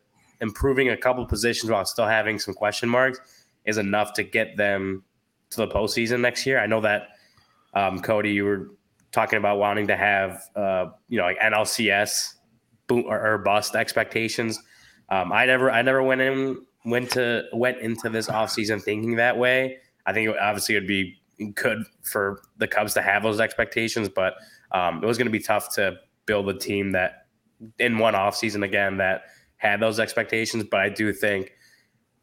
improving a couple positions while still having some question marks is enough to get them to the postseason next year. I know that um, Cody, you were talking about wanting to have uh, you know like NLCS boom or, or bust expectations. Um, I never I never went in went to went into this offseason thinking that way. I think obviously it would be good for the Cubs to have those expectations, but um, it was going to be tough to build a team that in one offseason again that had those expectations, but I do think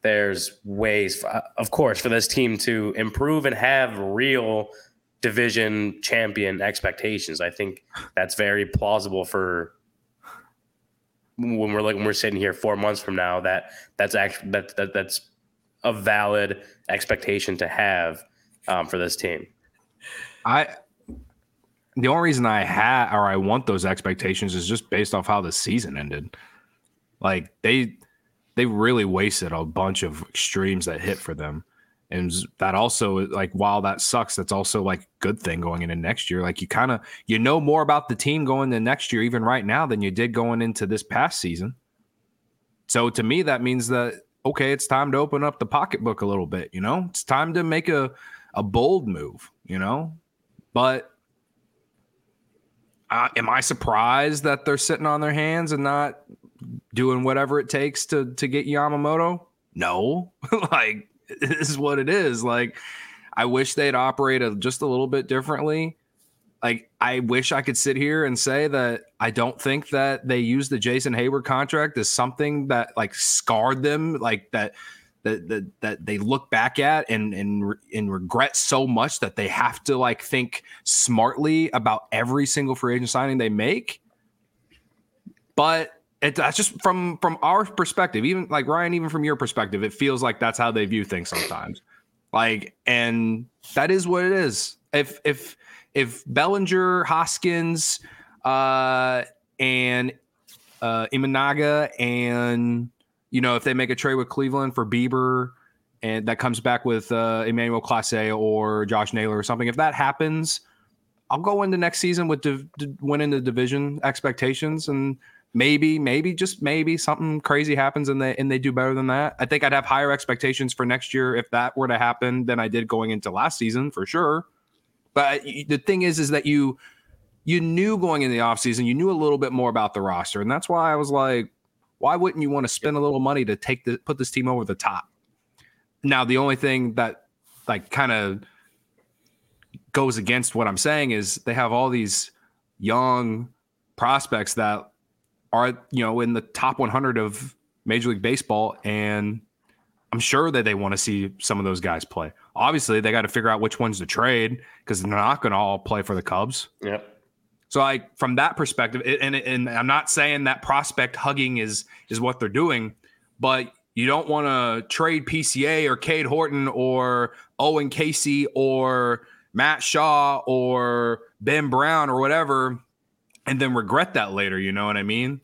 there's ways, for, of course, for this team to improve and have real division champion expectations. I think that's very plausible for when we're like when we're sitting here four months from now. That that's actually that, that that's a valid expectation to have um, for this team. I the only reason I had or I want those expectations is just based off how the season ended. Like they they really wasted a bunch of extremes that hit for them. And that also like while that sucks, that's also like good thing going into next year. Like you kind of you know more about the team going into next year, even right now, than you did going into this past season. So to me, that means that okay, it's time to open up the pocketbook a little bit. You know, it's time to make a a bold move. You know, but uh, am I surprised that they're sitting on their hands and not doing whatever it takes to to get Yamamoto? No, *laughs* like this is what it is. Like I wish they'd operate a, just a little bit differently. Like I wish I could sit here and say that I don't think that they used the Jason Heyward contract as something that like scarred them, like that that that, that they look back at and and and regret so much that they have to like think smartly about every single free agent signing they make. But it, that's just from from our perspective even like ryan even from your perspective it feels like that's how they view things sometimes like and that is what it is if if if bellinger hoskins uh and uh imanaga and you know if they make a trade with cleveland for bieber and that comes back with uh emmanuel clase or josh naylor or something if that happens i'll go into next season with div- winning the division expectations and maybe, maybe just maybe something crazy happens and they and they do better than that. I think I'd have higher expectations for next year if that were to happen than I did going into last season for sure. But the thing is, is that you you knew going in the offseason, you knew a little bit more about the roster. And that's why I was like, why wouldn't you want to spend a little money to take the put this team over the top? Now, the only thing that like kind of goes against what I'm saying is they have all these young prospects that are you know in the top 100 of Major League Baseball, and I'm sure that they want to see some of those guys play. Obviously, they got to figure out which ones to trade because they're not going to all play for the Cubs. Yep. So, like from that perspective, and and I'm not saying that prospect hugging is is what they're doing, but you don't want to trade PCA or Cade Horton or Owen Caissie or Matt Shaw or Ben Brown or whatever, and then regret that later. You know what I mean?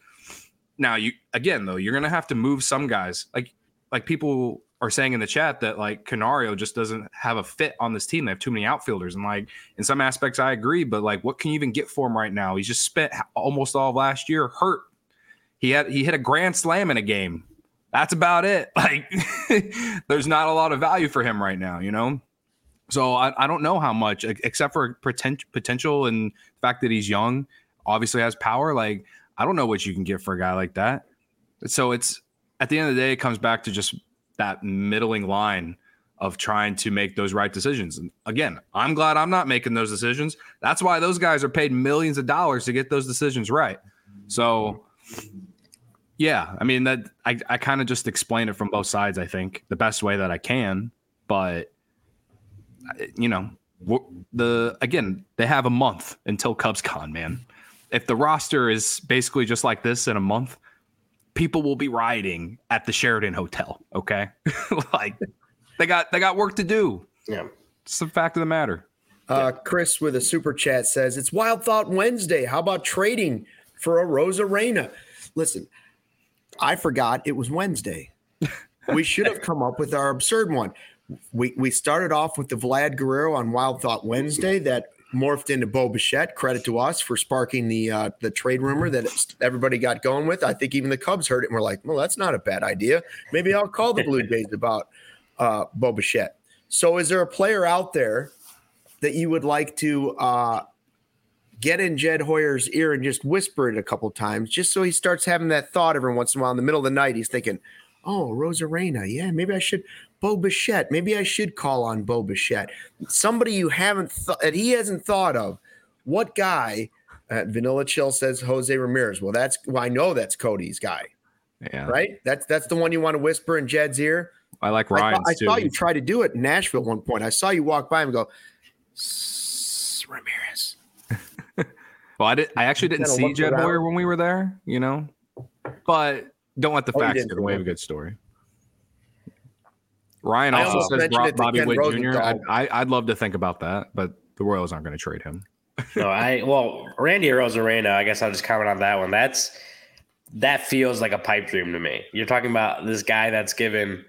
Now you again though, you're gonna have to move some guys. Like like people are saying in the chat that like Canario just doesn't have a fit on this team. They have too many outfielders, and like in some aspects, I agree. But like, what can you even get for him right now? He's just spent almost all of last year hurt. He had he hit a grand slam in a game. That's about it. *laughs* Like, *laughs* there's not a lot of value for him right now. You know. So I, I don't know how much, except for potential potential and the fact that he's young, obviously has power. Like I don't know what you can get for a guy like that. So it's at the end of the day, it comes back to just that middling line of trying to make those right decisions. And again, I'm glad I'm not making those decisions. That's why those guys are paid millions of dollars to get those decisions right. So yeah, I mean that I, I kind of just explain it from both sides, I think, the best way that I can. But you know, the again, they have a month until Cubs Con, man. If the roster is basically just like this in a month, people will be rioting at the Sheraton Hotel. Okay, *laughs* like they got they got work to do. Yeah, it's the fact of the matter. Uh, Chris with a super chat says it's Wild Thought Wednesday. How about trading for a Arozarena? Listen, I forgot it was Wednesday. we should have come up with our absurd one. We we started off with the Vlad Guerrero on Wild Thought Wednesday that morphed into Bo Bichette. Credit to us for sparking the uh, the trade rumor that everybody got going with. I think even the Cubs heard it and were like, "Well, that's not a bad idea. Maybe I'll call the Blue Jays about uh, Bo Bichette." So, is there a player out there that you would like to uh, get in Jed Hoyer's ear and just whisper it a couple times, just so he starts having that thought every once in a while in the middle of the night? He's thinking, "Oh, Arozarena, yeah, maybe I should." Bo Bichette. Maybe I should call on Bo Bichette. Somebody you haven't thought that he hasn't thought of. What guy? Uh, Vanilla Chill says Jose Ramirez. Well, that's well, I know that's Cody's guy. Yeah. Right? That's that's the one you want to whisper in Jed's ear. I like Ryan. I, I saw you try to do it in Nashville one point. I saw you walk by him and go, Ramirez. *laughs* well, I did. I actually didn't see Jed Hoyer when we were there. You know, but don't let the oh, facts get away of a good story. Ryan also says Bobby Witt Jr. I'd, I, would love to think about that, but the Royals aren't going to trade him. no, I well, Randy Arozarena. I guess I'll just comment on that one. That's that feels like a pipe dream to me. You're talking about this guy that's given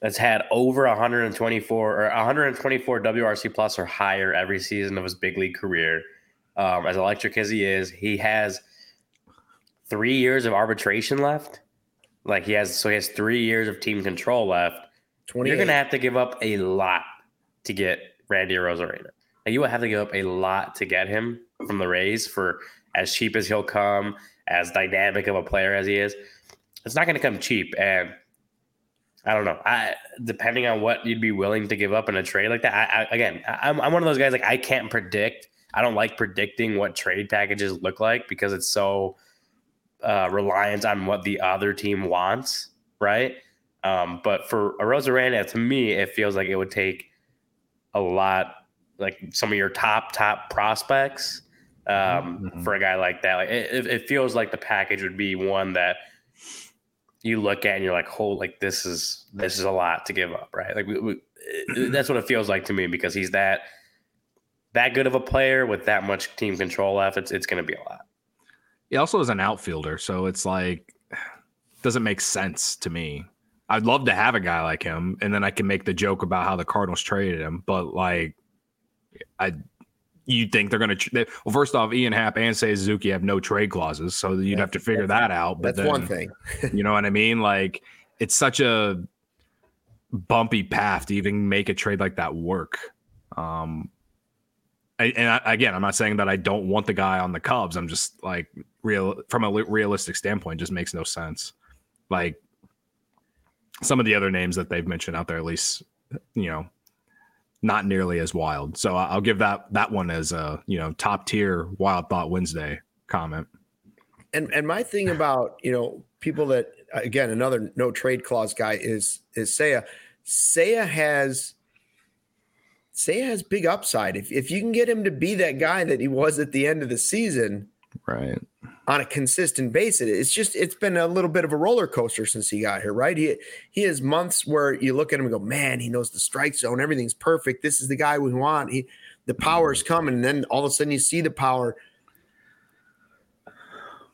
that's had over 124 or 124 WRC plus or higher every season of his big league career. Um, as electric as he is, he has three years of arbitration left. Like he has, so he has three years of team control left. You're going to have to give up a lot to get Randy Arozarena. Like you will have to give up a lot to get him from the Rays for as cheap as he'll come, as dynamic of a player as he is. It's not going to come cheap, and I don't know. I depending on what you'd be willing to give up in a trade like that. I, I, again, I'm, I'm one of those guys like I can't predict. I don't like predicting what trade packages look like because it's so uh, reliant on what the other team wants, right? Um, but for a Arozarena, to me, it feels like it would take a lot, like some of your top top prospects um, mm-hmm. for a guy like that. Like it, it, feels like the package would be one that you look at and you're like, "Hold, like this is this is a lot to give up, right?" Like we, we, that's what it feels like to me because he's that that good of a player with that much team control left. It's it's going to be a lot. He also is an outfielder, so it's like *sighs* doesn't make sense to me I'd love to have a guy like him, and then I can make the joke about how the Cardinals traded him. But like, I, you think they're going to? Well, first off, Ian Happ and Seiya Suzuki have no trade clauses, so you'd have to figure that out. But that's then, one thing. *laughs* you know what I mean? Like, it's such a bumpy path to even make a trade like that work. Um, and I, again, I'm not saying that I don't want the guy on the Cubs. I'm just like real from a realistic standpoint, just makes no sense. Like some of the other names that they've mentioned out there, at least, you know, not nearly as wild. So I'll give that that one as a you know top tier Wild Thought Wednesday comment. And and my thing about you know people that again another no trade clause guy is is Seiya. Seiya has Seiya has big upside. If if you can get him to be that guy that he was at the end of the season, right? on a consistent basis. It's just it's been a little bit of a roller coaster since he got here, right? He he has months where you look at him and go, man, he knows the strike zone, everything's perfect. This is the guy we want. He the power is coming, and then all of a sudden you see the power.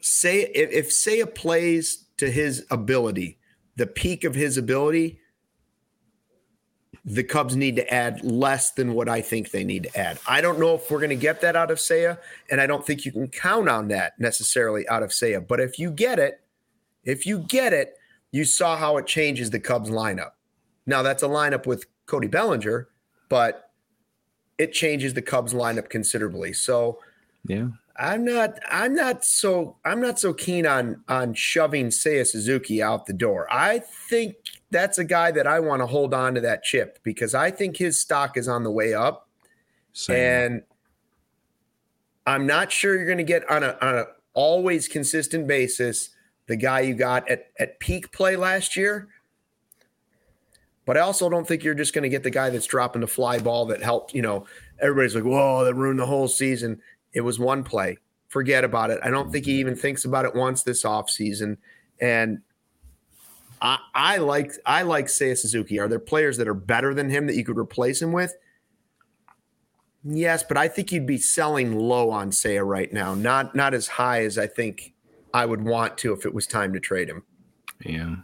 Say if, if plays to his ability, the peak of his ability, the Cubs need to add less than what I think they need to add. I don't know if we're going to get that out of Seiya, and I don't think you can count on that necessarily out of Seiya. But if you get it, if you get it, you saw how it changes the Cubs lineup. Now that's a lineup with Cody Bellinger, but it changes the Cubs lineup considerably. So Yeah. I'm not I'm not so I'm not so keen on on shoving Seiya Suzuki out the door. I think that's a guy that I want to hold on to that chip because I think his stock is on the way up. Same. And I'm not sure you're going to get on a on a always consistent basis the guy you got at at peak play last year. But I also don't think you're just going to get the guy that's dropping the fly ball that helped, you know, everybody's like, "Whoa, that ruined the whole season." It was one play. Forget about it. I don't think he even thinks about it once this offseason. And I, I like I like Seiya Suzuki. Are there players that are better than him that you could replace him with? Yes, but I think you'd be selling low on Seiya right now. Not not as high as I think I would want to if it was time to trade him. yeah.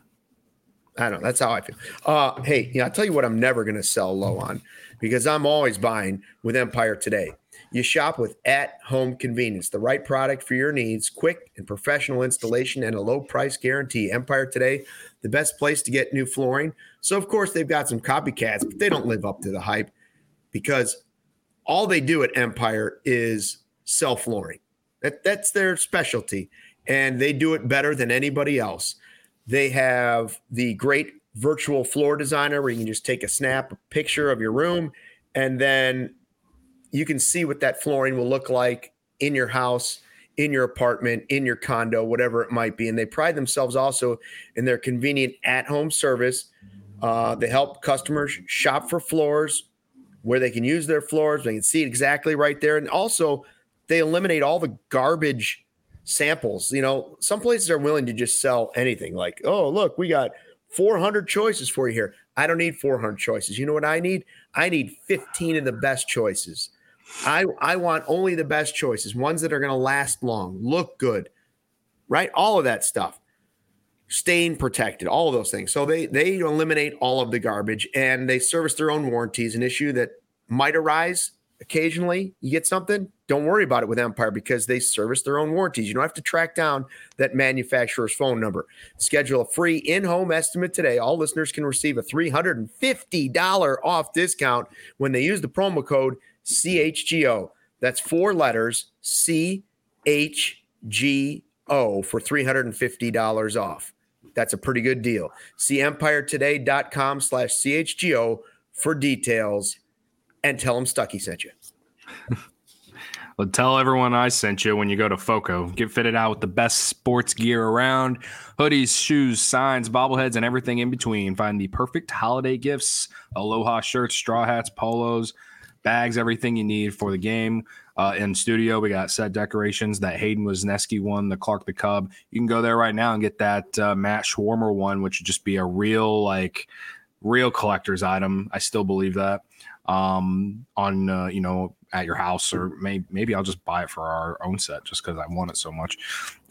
I don't know. That's how I feel. Uh, hey, yeah, I'll tell you what I'm never going to sell low on because I'm always buying with Empire today. You shop with at home convenience, the right product for your needs, quick and professional installation, and a low price guarantee. Empire today, the best place to get new flooring. So, of course, they've got some copycats, but they don't live up to the hype because all they do at Empire is sell flooring. That, that's their specialty, and they do it better than anybody else. They have the great virtual floor designer where you can just take a snap a picture of your room and then you can see what that flooring will look like in your house, in your apartment, in your condo, whatever it might be. And they pride themselves also in their convenient at home service. Uh, they help customers shop for floors where they can use their floors, they can see it exactly right there. And also, they eliminate all the garbage samples. You know, some places are willing to just sell anything like, oh, look, we got 400 choices for you here. I don't need 400 choices. You know what I need? I need 15 of the best choices. I, I want only the best choices, ones that are going to last long, look good, right? All of that stuff. Stain protected, all of those things. So they they eliminate all of the garbage and they service their own warranties. An issue that might arise occasionally, you get something, don't worry about it with Empire because they service their own warranties. You don't have to track down that manufacturer's phone number. Schedule a free in-home estimate today. All listeners can receive a $350 off discount when they use the promo code CHGO. That's four letters CHGO for $350 off. That's a pretty good deal. See empiretoday.com slash CHGO for details and tell them Stucky sent you. *laughs* Well, tell everyone I sent you when you go to Foco. Get fitted out with the best sports gear around hoodies, shoes, signs, bobbleheads, and everything in between. Find the perfect holiday gifts aloha shirts, straw hats, polos, bags, everything you need for the game. Uh, in studio, we got set decorations that Hayden Wesneski won, the Clark the Cub. You can go there right now and get that uh, Matt Swarmer one, which would just be a real, like, real collector's item. I still believe that. Um, on, uh, you know, at your house, or maybe maybe I'll just buy it for our own set just because I want it so much.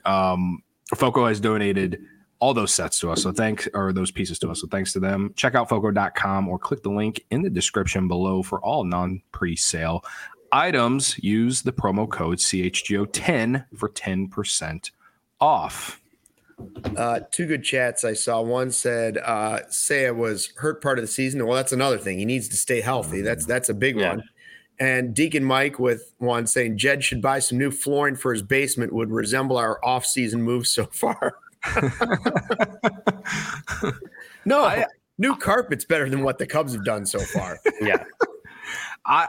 Um, Foco has donated all those sets to us. So thanks, or those pieces to us. So thanks to them. Check out foco.com or click the link in the description below for all non pre sale items. Use the promo code CHGO10 for 10% off. Uh, two good chats I saw. One said uh Seiya was hurt part of the season. Well, that's another thing. He needs to stay healthy. That's that's a big Yeah. one. And Deacon Mike with one saying Jed should buy some new flooring for his basement would resemble our off-season moves so far. *laughs* no, I- new carpet's better than what the Cubs have done so far. *laughs* Yeah. I,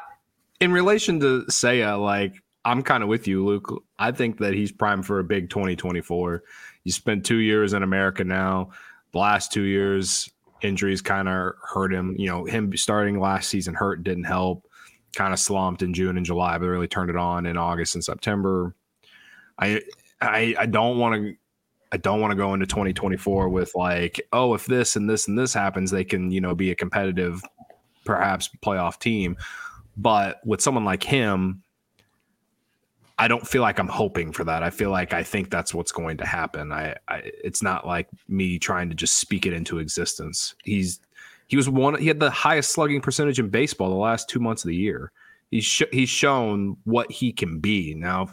in relation to Seiya, like I'm kind of with you, Luke. I think that he's primed for a big 2024. You spent two years in America now. The last two years, injuries kind of hurt him. You know, him starting last season hurt didn't help. Kind of slumped in June and July, but really turned it on in August and September. I I I don't want to I don't want to go into 2024 with like, oh, if this and this and this happens, they can, you know, be a competitive, perhaps playoff team. But with someone like him, I don't feel like I'm hoping for that. I feel like I think that's what's going to happen. I, I it's not like me trying to just speak it into existence. He's he was one. He had the highest slugging percentage in baseball the last two months of the year he's sh- he's shown what he can be. Now,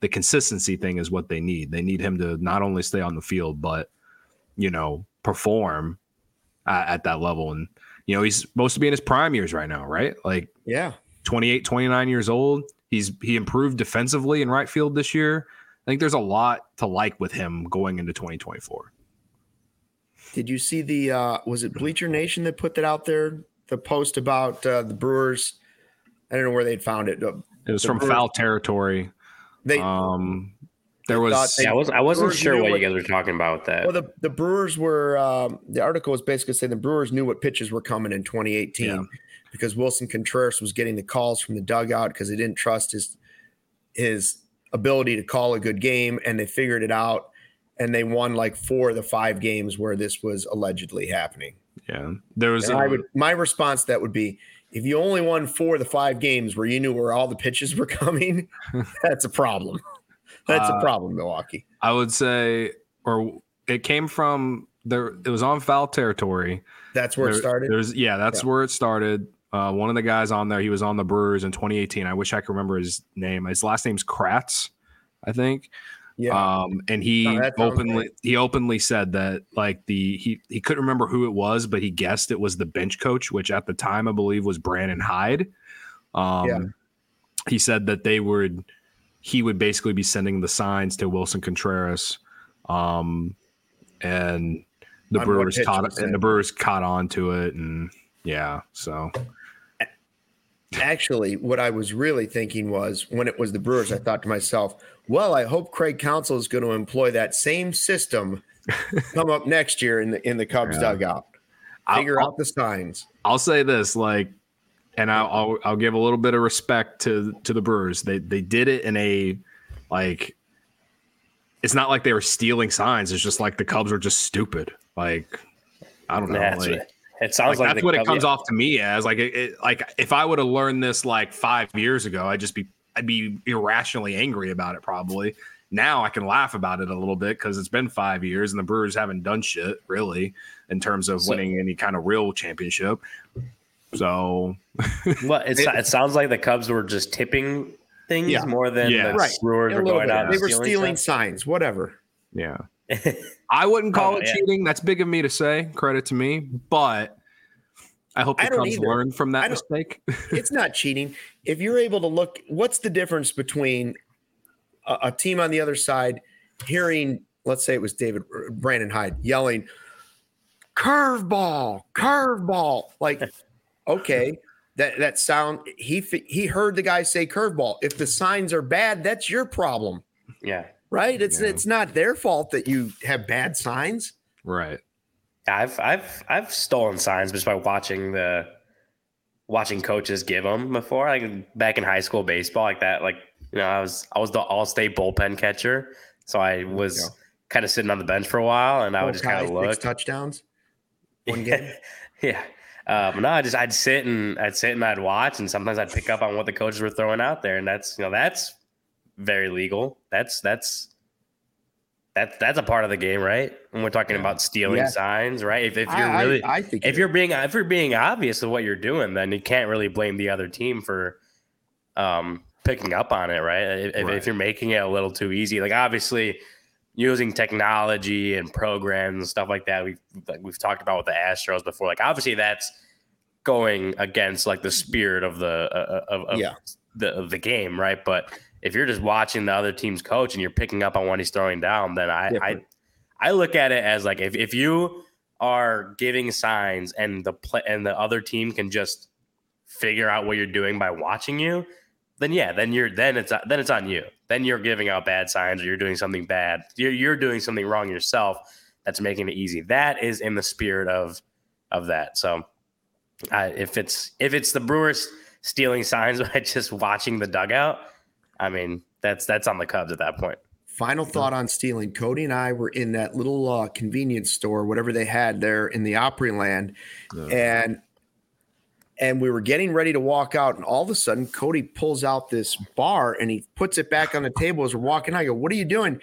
the consistency thing is what they need. They need him to not only stay on the field, but you know, perform uh, at that level. And you know, he's supposed to be in his prime years right now, right? Like, yeah, 28, 29 years old. He's he improved defensively in right field this year. I think there's a lot to like with him going into 2024. Did you see the uh was it Bleacher Nation that put that out there? The post about uh, the Brewers I don't know where they'd found it. It was from Brewers, foul territory. They um there was yeah, I was I wasn't Brewers sure what, what, you guys were talking about with that. Well, the, the Brewers were um, the article was basically saying the Brewers knew what pitches were coming in 2018 yeah. because Willson Contreras was getting the calls from the dugout because they didn't trust his his ability to call a good game, and they figured it out, and they won like four of the five games where this was allegedly happening. Yeah, there was. A, I would my response to that would be if you only won four of the five games where you knew where all the pitches were coming, *laughs* that's a problem. That's uh, a problem, Milwaukee. I would say, or it came from there. It was on foul territory. That's where there, it started. There's yeah, that's yeah. where it started. Uh, one of the guys on there, he was on the Brewers in 2018. I wish I could remember his name. His last name's Kratz, I think. Yeah. Um, and he no, openly he openly said that like the he he couldn't remember who it was, but he guessed it was the bench coach, which at the time I believe was Brandon Hyde. Um, yeah. he said that they would he would basically be sending the signs to Willson Contreras. Um, and the on Brewers caught and the Brewers caught on to it and yeah, so actually what I was really thinking was when it was the Brewers, I thought to myself, well, I hope Craig Counsell is going to employ that same system come up next year in the in the Cubs yeah. dugout. Figure I'll, out the signs. I'll say this, like, and I'll, I'll I'll give a little bit of respect to to the Brewers. They they did it in a like. It's not like they were stealing signs. It's just like the Cubs were just stupid. Like, I don't know. That's like, It sounds like, like that's what it comes yeah. off to me as. Like, it, it, like if I would have learned this like five years ago, I'd just be I'd be irrationally angry about it probably. Now I can laugh about it a little bit because it's been five years and the Brewers haven't done shit really in terms of so, winning any kind of real championship. So, *laughs* well, it, it sounds like the Cubs were just tipping things yeah. more than yeah. the right. Brewers were going out. They were stealing signs, whatever. Yeah, *laughs* I wouldn't call oh, it yeah. cheating. That's big of me to say. Credit to me, but I hope the I Cubs learn from that mistake. *laughs* it's not cheating. If you're able to look, what's the difference between a, a, team on the other side hearing, let's say it was David uh, Brandon Hyde yelling, "Curveball, curveball!" Like, *laughs* okay, that that sound he he heard the guy say curveball. If the signs are bad, that's your problem. Yeah, right. It's yeah. it's not their fault that you have bad signs. Right. I've I've I've stolen signs just by watching the watching coaches give them before. Like back in high school baseball, like that. Like you know, I was I was the all state bullpen catcher, so I was kind of sitting on the bench for a while, and I would just kind of look touchdowns. *laughs* One game. yeah. Um, no, I just I'd sit and I'd sit and I'd watch, and sometimes I'd pick up on what the coaches were throwing out there, and that's you know that's very legal. That's that's that's that's a part of the game, right? When we're talking about stealing yeah. signs, right? If, if you're I, really, I, I think if you're being if you're being obvious of what you're doing, then you can't really blame the other team for um, picking up on it, right? If, right? if, you're making it a little too easy, like obviously using technology and programs and stuff like that, we've like we've talked about with the Astros before. Like obviously that's going against like the spirit of the uh, of, of yeah. the of the game, right? But if you're just watching the other team's coach and you're picking up on what he's throwing down, then I I, I look at it as like if, if you are giving signs and the play and the other team can just figure out what you're doing by watching you, then yeah, then you're then it's then it's on you. Then you're giving out bad signs or you're doing something bad. You're you're doing something wrong yourself. That's making it easy. That is in the spirit of of that. So uh, if it's if it's the Brewers stealing signs *laughs* by just watching the dugout, I mean, that's that's on the Cubs at that point. Final thought on stealing. Cody and I were in that little uh, convenience store, whatever they had there in the Opryland, and and we were getting ready to walk out, and all of a sudden, Cody pulls out this bar and he puts it back on the table as we're walking. out. I go, "What are you doing?"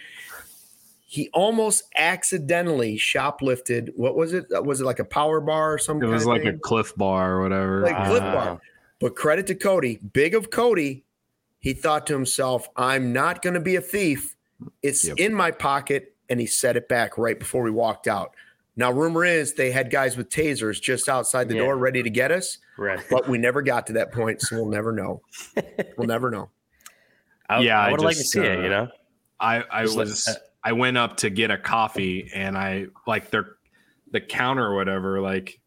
He almost accidentally shoplifted. What was it? Uh, Was it like a power bar or something? It was like a Clif Bar or whatever. like Clif Ah. Bar. But credit to Cody, big of Cody, he thought to himself, I'm not going to be a thief. It's Yep. in my pocket. And he set it back right before we walked out. Now, rumor is they had guys with tasers just outside the Yeah. door ready to get us, Right. but we never got to that point. So we'll never know. *laughs* We'll never know. I, Yeah, I I would like to just, see it. uh, You know. I I Just like- was uh, I went up to get a coffee and I like their the counter or whatever like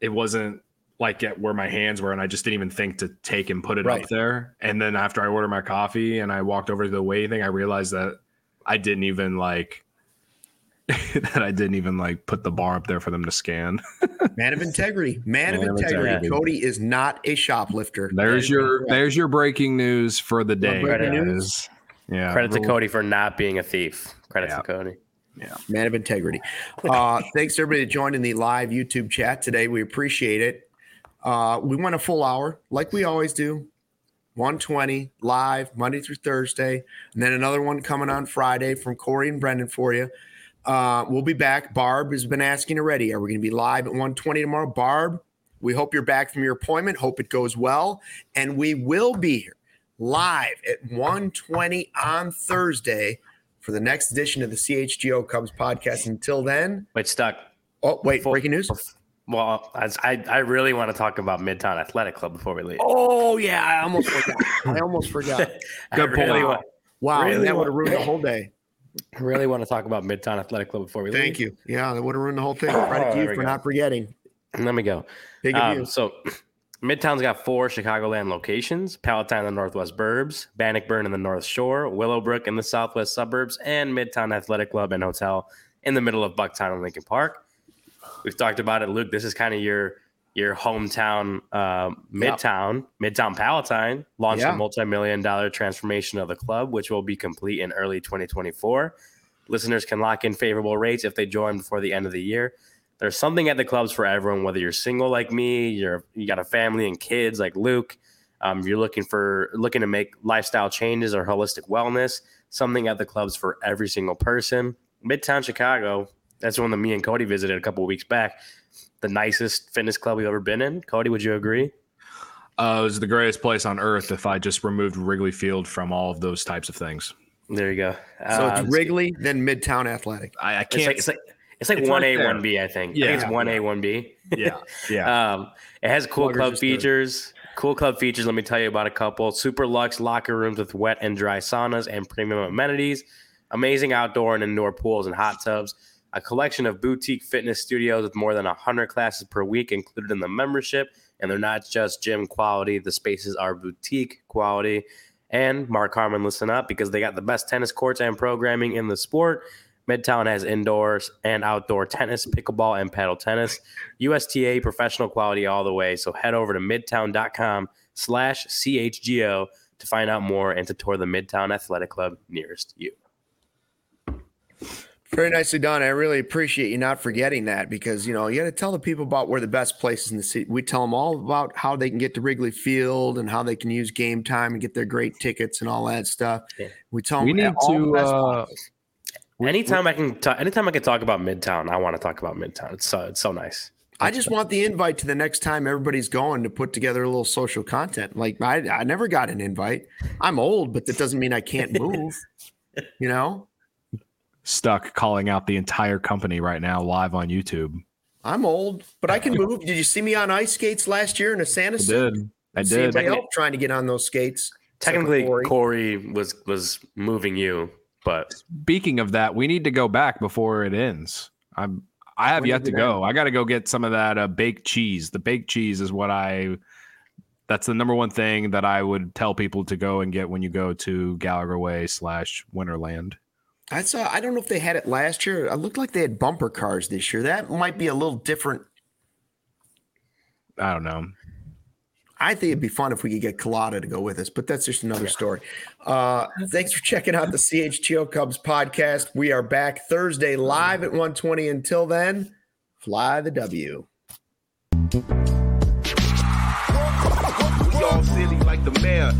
it wasn't like at where my hands were and I just didn't even think to take and put it Right. up there and then after I ordered my coffee and I walked over to the waiting thing I realized that I didn't even like *laughs* that I didn't even like put the bar up there for them to scan. *laughs* Man of integrity. Man, of Man of integrity. integrity. Cody is not a shoplifter. There's your there's your breaking news for the day. breaking guys. Yeah. Credit to Cody for not being a thief. Credit Yeah. to Cody. Yeah. Man of integrity. Uh, thanks everybody to join in the live YouTube chat today. We appreciate it. Uh, we went a full hour like we always do. 120 live Monday through Thursday, and then another one coming on Friday from Corey and Brendan for you. Uh, we'll be back. Barb has been asking already. Are we going to be live at 120 tomorrow? Barb, we hope you're back from your appointment. Hope it goes well. And we will be here live at 120 on Thursday for the next edition of the CHGO Cubs podcast. Until then, Wait, stuck. oh, wait, Full- breaking news. Well, I, I I really want to talk about Midtown Athletic Club before we leave. Oh, yeah, I almost forgot. I almost forgot. *laughs* Good point. really, want, Wow, Really that would have want- ruined the whole day. *laughs* really want to talk about Midtown Athletic Club before we leave. Thank you. Yeah, that would have ruined the whole thing. Credit Oh, to you for go. not forgetting. Let me go. Big Um, you. so, *clears throat* Midtown's got four Chicagoland locations: Palatine in the Northwest Burbs, Bannockburn in the North Shore, Willowbrook in the Southwest Suburbs, and Midtown Athletic Club and Hotel in the middle of Bucktown and Lincoln Park. We've talked about it, Luke. This is kind of your your hometown, uh, Midtown, Midtown Palatine launched Yeah. a multi-million dollar transformation of the club, which will be complete in early 2024. Listeners can lock in favorable rates if they join before the end of the year. There's something at the clubs for everyone, whether you're single like me, you're you got a family and kids like Luke, um, you're looking for looking to make lifestyle changes or holistic wellness. Something at the clubs for every single person. Midtown Chicago, that's one that me and Cody visited a couple of weeks back. The nicest fitness club we've ever been in. Cody, would you agree? Uh, it was the greatest place on earth if I just removed Wrigley Field from all of those types of things. There you go. So Uh, it's Wrigley, then Midtown Athletic. I, I can't. like it's like it's like one A, one B. I think. I Yeah. think it's one A, one B. yeah, yeah. *laughs* Um, it has cool Pluggers club is good. features. Cool club features. Let me tell you about a couple. Super luxe locker rooms with wet and dry saunas and premium amenities. Amazing outdoor and indoor pools and hot tubs. A collection of boutique fitness studios with more than 100 classes per week included in the membership. And they're not just gym quality, the spaces are boutique quality. And Mark Harmon, listen up because they got the best tennis courts and programming in the sport. Midtown has indoors and outdoor tennis, pickleball, and paddle tennis. USTA professional quality all the way. So head over to midtown.com slash CHGO to find out more and to tour the Midtown Athletic Club nearest you. Very nicely done. I really appreciate you not forgetting that because you know you got to tell the people about where the best places in the city. We tell them all about how they can get to Wrigley Field and how they can use game time and get their great tickets and all that stuff. Yeah. We tell them we need all the to. best Uh, places. anytime I can talk, anytime I can talk about Midtown, I want to talk about Midtown. It's so it's so nice. I just want the invite to the next time everybody's going to put together a little social content. Like I, I never got an invite. I'm old, but that doesn't mean I can't move. *laughs* you know, stuck calling out the entire company right now live on YouTube. I'm old, but I can move. Did you see me on ice skates last year in a Santa I suit? did. I See did. anybody else trying to get on those skates. Technically, Corey. Corey was was moving you, but Speaking of that, we need to go back before it ends. I'm. I have When yet to it go. I got to go get some of that uh, baked cheese. The baked cheese is what I. That's the number one thing that I would tell people to go and get when you go to Gallagher Way slash Winterland. I saw. I don't know if they had it last year. It looked like they had bumper cars this year. That might be a little different. I don't know. I think it'd be fun if we could get Colada to go with us, but that's just another yeah. story. Uh, thanks for checking out the CHGO Cubs podcast. We are back Thursday live at 120. Until then, fly the W. We all silly like the mayor